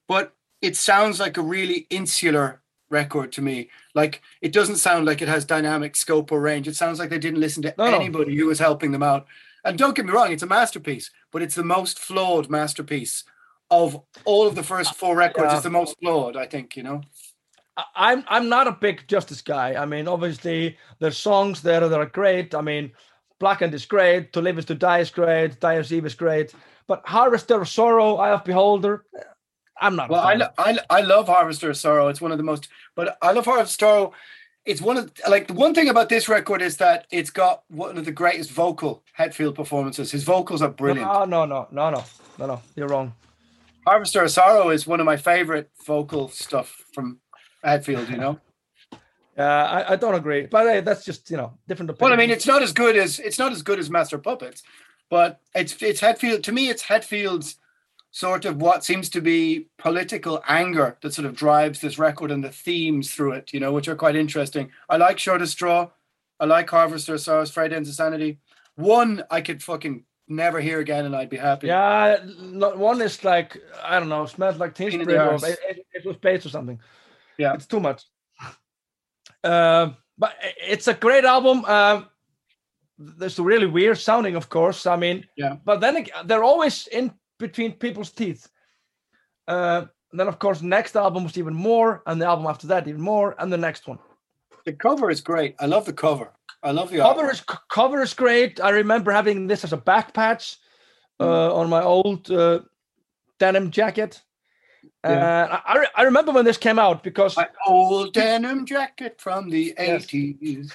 but it sounds like a really insular record to me. Like it doesn't sound like it has dynamic scope or range. It sounds like they didn't listen to No, anybody who was helping them out. And don't get me wrong, it's a masterpiece, but it's the most flawed masterpiece of all of the first four records. Yeah. It's the most flawed, I think. You know. I'm I'm not a big Justice guy. I mean, obviously there's songs there that are great. I mean, Blackened is great. To Live is to Die is great. Dyer's Eve is great. But Harvester of Sorrow, Eye of Beholder, eh, I'm not. Well, I, lo- I, I love Harvester of Sorrow. It's one of the most, but I love Harvester of Sorrow. It's one of like the one thing about this record is that it's got one of the greatest vocal Hetfield performances. His vocals are brilliant. No, no, no, no, no, no, no. You're wrong. Harvester of Sorrow is one of my favorite vocal stuff from Hetfield. You know. Uh, I, I don't agree. But hey, that's just you know different opinion. Well, I mean, it's not as good as it's not as good as Master Puppets, but it's it's Hetfield. To me, it's Hetfield's sort of what seems to be political anger that sort of drives this record and the themes through it. You know, which are quite interesting. I like Short of Straw. I like Harvester of Sorrows, Frayed Ends of Sanity. One I could fucking never hear again, and I'd be happy. Yeah, one is like I don't know, smells like Teen Spirit or it, it, it was based or something. Yeah. it's too much. Um, but it's a great album. Um, there's a really weird sounding, of course. I mean, Yeah. But then they're always in between people's teeth. Uh, and then, of course, next album was even more, and the album after that even more, and the next one. The cover is great. I love the cover. I love the cover artwork. is cover is great. I remember having this as a back patch uh, Mm. on my old uh, denim jacket. Yeah. Uh, I, I remember when this came out because My old denim jacket from the Yes. eighties.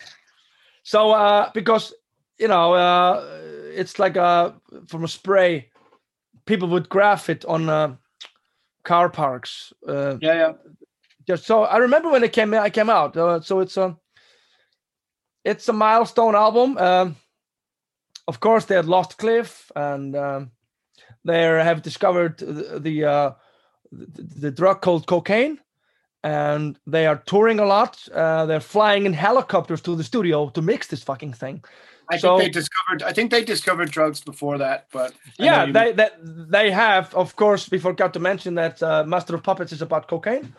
so uh, because you know uh, it's like a from a spray. People would graph it on uh, car parks. Uh, Yeah, yeah. just so I remember when it came I came out. Uh, so it's a it's a milestone album. Um, of course, they had lost Cliff, and um, they have discovered the the, uh, the the drug called cocaine, and they are touring a lot. Uh, they're flying in helicopters to the studio to mix this fucking thing. I So- think they discovered. I think they discovered drugs before that, but I yeah, they, they they have. Of course, we forgot to mention that uh, Master of Puppets is about cocaine.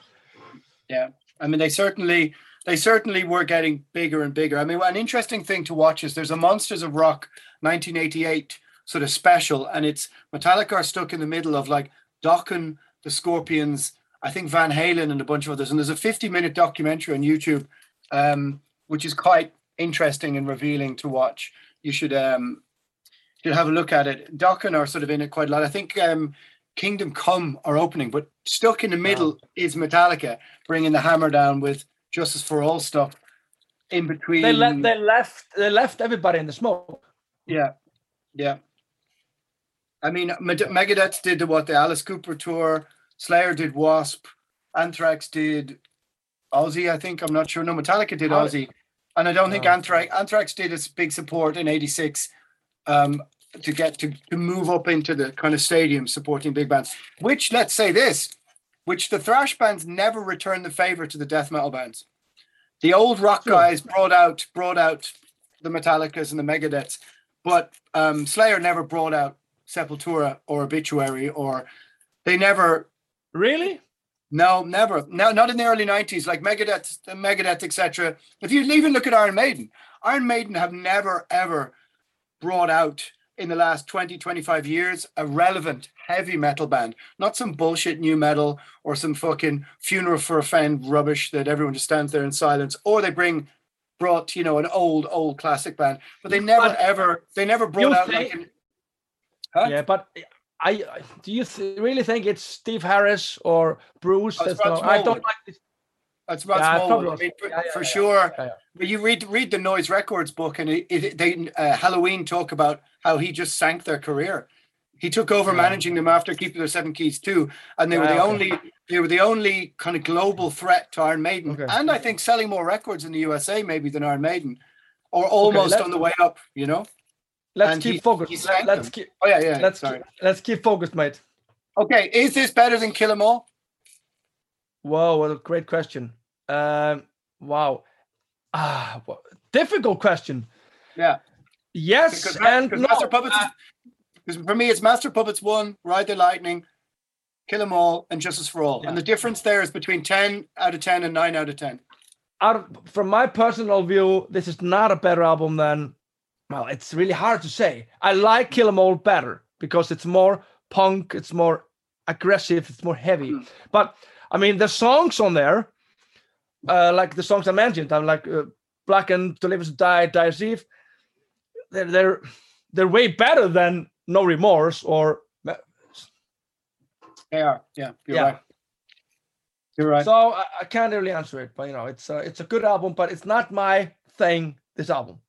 Yeah, I mean, they certainly they certainly were getting bigger and bigger. I mean, an interesting thing to watch is there's a Monsters of Rock 1988 sort of special, and it's Metallica are stuck in the middle of like Dokken, the Scorpions, I think Van Halen, and a bunch of others. And there's a 50 minute documentary on YouTube, um, which is quite interesting and revealing to watch. You should um, should have a look at it. Dokken are sort of in it quite a lot. I think um, Kingdom Come are opening, but stuck in the middle is Metallica bringing the hammer down with Justice for All stuff in between. They le- they left they left everybody in the smoke. yeah, yeah. I mean, Megadeth did the, what the Alice Cooper tour. Slayer did Wasp. Anthrax did Ozzy. I think I'm not sure. No, Metallica did Oh. Ozzy, and I don't think Oh. Anthrax Anthrax did its big support in '86 um, to get to, to move up into the kind of stadium supporting big bands. Which let's say this, which the thrash bands never returned the favor to the death metal bands. The old rock guys brought out brought out the Metallicas and the Megadeths, but um, Slayer never brought out Sepultura or Obituary or they never Really? No, never. No, not in the early '90s, like Megadeth, Megadeth, etc. If you even look at Iron Maiden, Iron Maiden have never ever brought out in the last 20, 25 years a relevant heavy metal band, not some bullshit new metal or some fucking funeral for a friend rubbish that everyone just stands there in silence, or they bring brought you know an old old classic band, but they never But ever they never brought out think- like an, Huh? Yeah, but I do you th- really think it's Steve Harris or Bruce? Oh, it's that's Rod the- I don't like this. That's Rod Yeah, Smallwood. I mean, for, yeah, yeah, for sure. But you read read the Noise Records book, and it, it, they uh, Helloween talk about how he just sank their career. He took over managing them after keeping their seven keys too, and they were the okay. only they were the only kind of global threat to Iron Maiden, Okay. and I think selling more records in the USA maybe than Iron Maiden, or almost let- on the way up. You know? Let's And keep he- focused. he Let, let's keep Oh yeah, yeah. let's sorry. keep, let's keep focused, mate. Okay, is this better than Kill 'Em All? Whoa, what a great question. Um, wow. Ah, wha- difficult question. Yeah. Yes Because, and because no. Master Puppets, Uh, is, because for me, it's Master Puppets one, Ride the Lightning, Kill 'Em All, and Justice for All. Yeah. And the difference there is between ten out of ten and nine out of ten. out of, from my personal view, this is not a better album than. Well, it's really hard to say. I like Kill 'Em All better because it's more punk, it's more aggressive, it's more heavy. Hmm. But I mean, the songs on there, uh, like the songs I mentioned, I'm like uh, Black and Delivers Die, Dyer's Eve. They're they're they're way better than No Remorse or They are. Yeah, you're Yeah. right. You're right. So I, I can't really answer it, but you know, it's a, it's a good album, but it's not my thing. This album.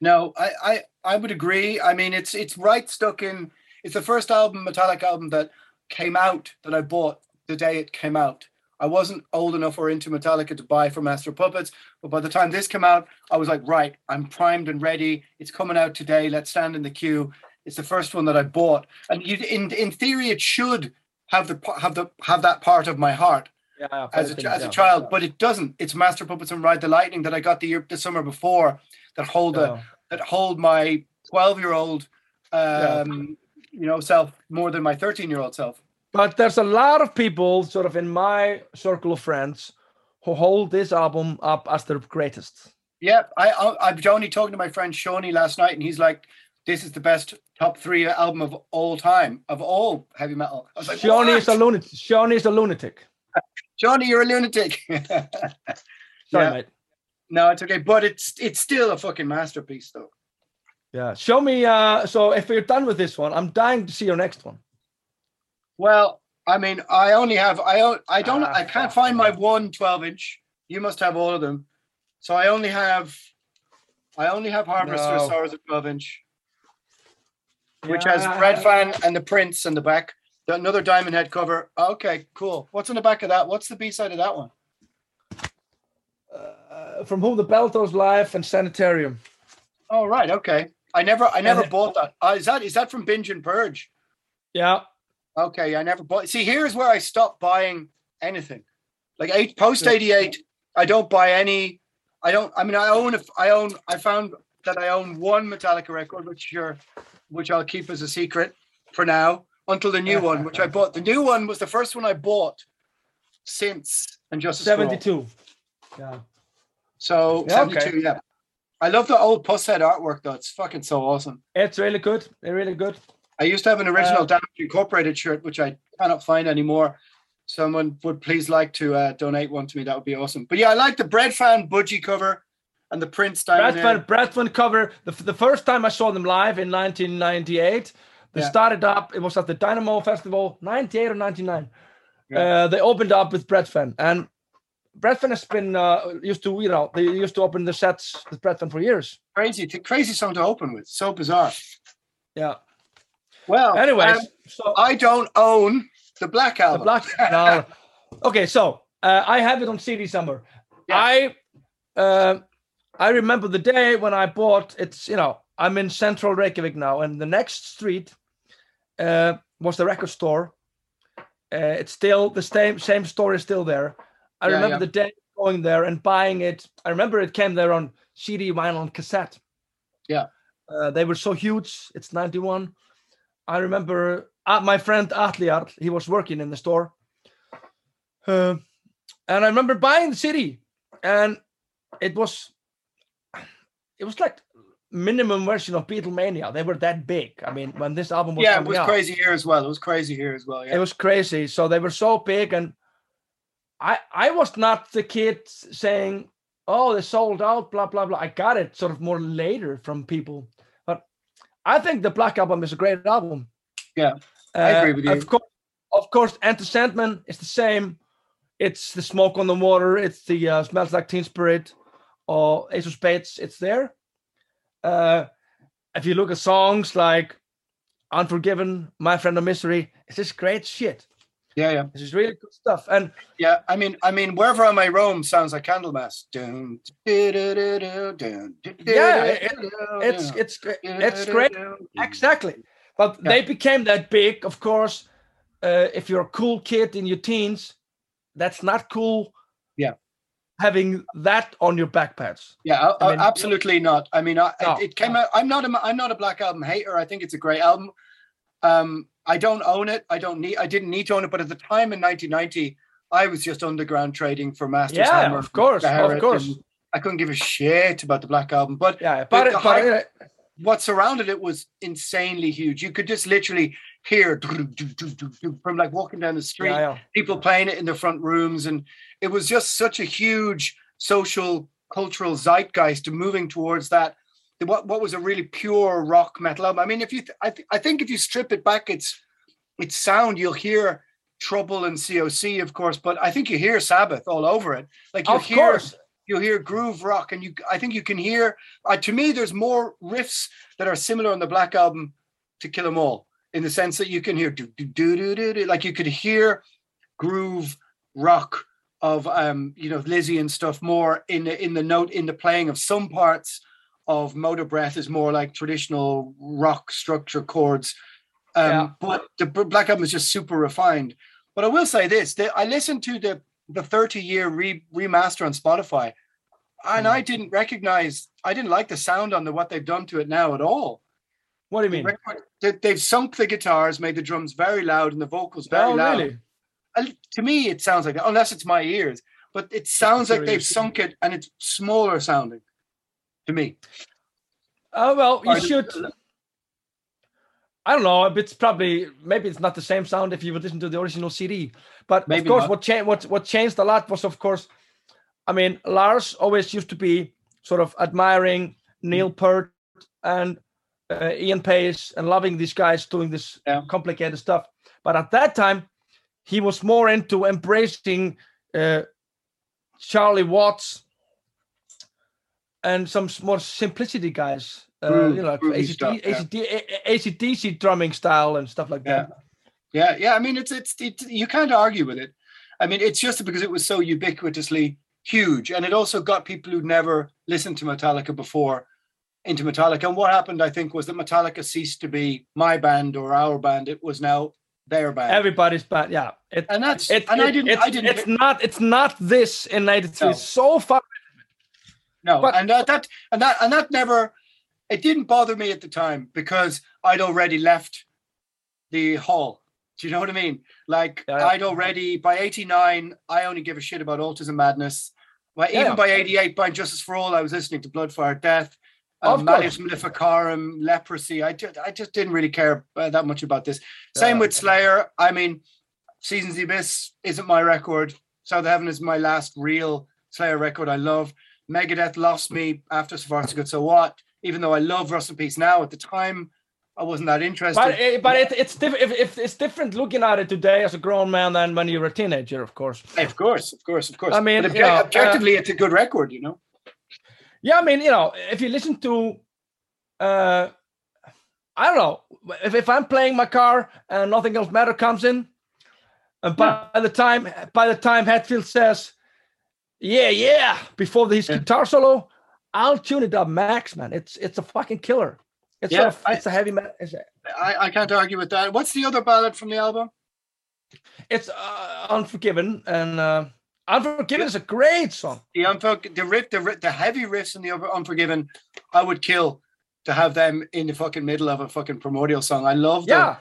No, I, I I would agree. I mean, it's it's right stuck in. It's the first album, Metallic album that came out that I bought the day it came out. I wasn't old enough or into Metallica to buy for Master Puppets, but by the time this came out, I was like, right, I'm primed and ready. It's coming out today. Let's stand in the queue. It's the first one that I bought, and you, in in theory, it should have the have the have that part of my heart Yeah, as a, as a child, but it doesn't. It's Master Puppets and Ride the Lightning that I got the year the summer before that hold the that hold my 12 year old um you know self more than my 13 year old self But there's a lot of people, sort of in my circle of friends, who hold this album up as their greatest. yeah i, I i'm only talking to my friend shawnee last night and he's like this is the best top three album of all time of all heavy metal i was like Shawnee what? is a lunatic. Shawnee is a lunatic. shawnee you're a lunatic Sorry, Yeah. mate. No it's okay but it's it's still a fucking masterpiece though Yeah. Show me. Uh, so if you're done with this one, I'm dying to see your next one. well i mean i only have I I don't Ah, i can't find my one 12 inch you must have all of them so i only have i only have harvester No. of 12 inch which has Breadfan and the Prince in the back. Another Diamond Head cover. Okay, cool. What's in the back of that? What's the B side of that one? Uh, from whom the bell tolls live and sanitarium. Oh, right. Okay. I never, I never And- bought that. Uh, is that is that from Binge and Purge? Yeah. Okay, I never bought. See, here's where I stopped buying anything. Like eight post eighty eight, I don't buy any. I don't. I mean, I own. a- I own. I found that I own one Metallica record, which you're, which I'll keep as a secret for now until the new one, which I bought. The new one was the first one I bought since and just 72. Yeah. So Yeah, okay. 72, yeah. I love the old Pushead artwork though. It's fucking so awesome. It's really good. It's really good. I used to have an original Uh, Damage Incorporated shirt, which I cannot find anymore. Someone would please like to uh, donate one to me. That would be awesome. But yeah, I like the Breadfan Budgie cover and the Prince diamond. Breadfan, Breadfan cover. The, the first time I saw them live in 1998, they Yeah. started up. It was at the Dynamo Festival, 98 or 99. Yeah. Uh, they opened up with Breadfan, and Breadfan has been uh, used to, you know, they used to open the sets with Breadfan for years. Crazy, crazy song to open with. So bizarre. Yeah. Well, Anyways, um, so I don't own the Black Album. the black. no. Okay, so uh, I have it on CD somewhere. I uh, I remember the day when I bought it's you know I'm in central Reykjavik now, and the next street uh, was the record store. Uh, it's still the same same store is still there. I Yeah, remember yeah. the day going there and buying it. I remember it came there on CD, vinyl, and cassette. Yeah. Uh, they were so huge. It's 91. I remember uh, my friend Atliar, he was working in the store. Uh, and I remember buying the CD, and it was it was like minimum version of Beatlemania. They were that big. I mean, when this album was yeah, it was out, crazy here as well. It was crazy here as well. Yeah. it was crazy. So they were so big, and I I was not the kid saying, "Oh, they sold out," blah blah blah. I got it sort of more later from people, but I think the Black Album is a great album. Yeah, I agree Uh, with you. Of course, of course, Enter Sandman is the same. It's the smoke on the water. It's the uh, smells like Teen Spirit, or Ace of Spades. It's there. Uh, if you look at songs like Unforgiven, My Friend of Misery, it's just great shit. Yeah, yeah. This is really good stuff. And Yeah, I mean, I mean, wherever I may roam sounds like. Dun, du- Yeah, it- it's it's it's great. Exactly. But Yeah. they became that big, of course. Uh, if you're a cool kid in your teens, that's not cool. Yeah. Having that on your backpacks. Yeah, I I- mean- absolutely not. I mean, I, No, it, it came no. out. I'm not a I'm not a Black Album hater. I think it's a great album. Um, I don't own it. I don't need. I didn't need to own it. But at the time in 1990, I was just underground trading for Masters Yeah, Hammer. of course, of course. I couldn't give a shit about the Black Album. But Yeah, But but, the but uh, what surrounded it was insanely huge. You could just literally hear from like walking down the street, yeah, yeah. people playing it in their front rooms, and it was just such a huge social cultural zeitgeist moving towards that. What what was a really pure rock metal album? I mean, if you, th- I, th- I think if you strip it back, it's its sound. You'll hear Trouble and COC, of course, but I think you hear Sabbath all over it. Like you hear course. you hear groove rock and you i think you can hear uh, to me there's more riffs that are similar on the black album to kill 'em all in the sense that you can hear do do do do do, do like you could hear groove rock of um you know Lizzy and stuff more in the in the note in the playing of some parts of Motorbreath is more like traditional rock structure chords. Um Yeah. but the black album is just super refined. But i will say this that i listened to the the 30 year re- remaster on spotify and i didn't recognize i didn't like the sound on the what they've done to it now at all. What do you mean? record, they, they've sunk the guitars made the drums very loud and the vocals very Oh, loud. Really? And to me it sounds like that unless it's my ears but it sounds like they've sunk it and it's smaller sounding to me Oh well, you should. I don't know. It's probably maybe it's not the same sound if you would listen to the original CD. But Maybe of course, not. what changed what what changed a lot was, of course, I mean, Lars always used to be sort of admiring Neil Mm. Peart and uh, Ian Paice and loving these guys doing this Yeah. complicated stuff. But at that time, he was more into embracing uh, Charlie Watts and some more simplicity guys. Uh, Groove- you know, like ACD, stuff, yeah. ACD, ACDC drumming style and stuff like Yeah. that. Yeah, yeah. I mean, it's it's it, you can't argue with it. I mean, it's just because it was so ubiquitously huge, and it also got people who'd never listened to Metallica before into Metallica. And what happened, I think, was that Metallica ceased to be my band or our band. It was now their band. Everybody's band, Yeah. It, and that's it, and I it- didn't it's, I didn't it's not it's not this in 93 No. so far No, But- and that, that and that and that never it didn't bother me at the time because I'd already left the hall. Do you know what I mean? Like Yeah. I'd already by 89, I only give a shit about Altars of Madness. But even yeah. by 88, by Justice for All, I was listening to Bloodfire Death, um, course. Malleus Maleficarum, Leprosy. I just I just didn't really care uh, that much about this. Same Yeah. with Slayer. I mean, Seasons of the Abyss isn't my record. South of Heaven is my last real Slayer record I love. Megadeth lost me after So Far So Good So What. Even though I love Rust in Peace now, at the time I wasn't that interested. but but it, it's different if, if it's different looking at it today as a grown man than when you were a teenager of course of course, of course, of course. I mean, obje- you know, uh, objectively, it's a good record, you know. yeah i mean you know if you listen to uh i don't know if, if i'm playing my car and nothing else matter comes in and by, the time by the time Hetfield says yeah yeah before his Yeah. guitar solo i'll tune it up max man it's it's a fucking killer it's Yeah, a, I- it's a heavy metal I, I can't argue with that. What's the other ballad from the album? it's uh, unforgiven and uh unforgiven is a great song The unfor- the riff, the ri- the heavy riffs in the Unfor- Unforgiven. I would kill to have them in the fucking middle of a fucking primordial song. I love the yeah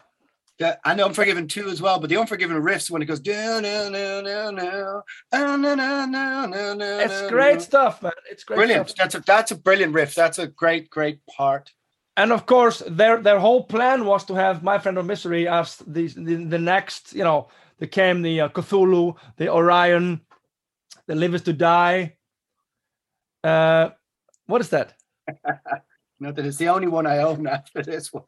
that and Unforgiven two as well, but the Unforgiven riffs when it goes down, down, down, down, down, down, down, down, down, down, It's great stuff, man. It's great Brilliant. stuff. That's a that's a brilliant riff. That's a great, great part. And of course, their their whole plan was to have My Friend of Misery as the the, the next, you know, there came the uh, Cthulhu, the Orion, the Live to Die. Uh, what is that? Not that it's the only one I own after this one.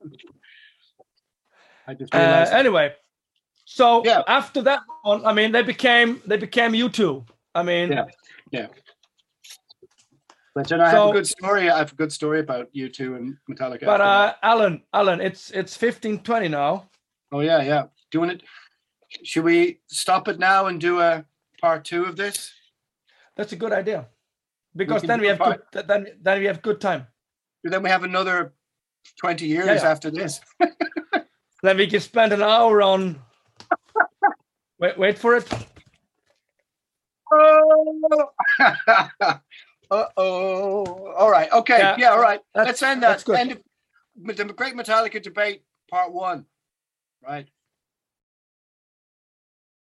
I just Uh, anyway, so Yeah. after that one, I mean, they became they became U two. I mean, Yeah. yeah. but then I have a good story. I have a good story about you two and Metallica. but uh, Alan, Alan, it's it's fifteen twenty now. oh yeah, yeah. Doing it. Should we stop it now and do a part two of this? That's a good idea, because can then we have part- good, then then we have good time. Then we have another twenty years yeah. after this. Then we can spend an hour on. wait, wait for it. Oh. uh oh. All right. Okay. Yeah, Yeah. all right. that's- Let's end that. that's that. good. End of, the Great Metallica debate, part one. Right.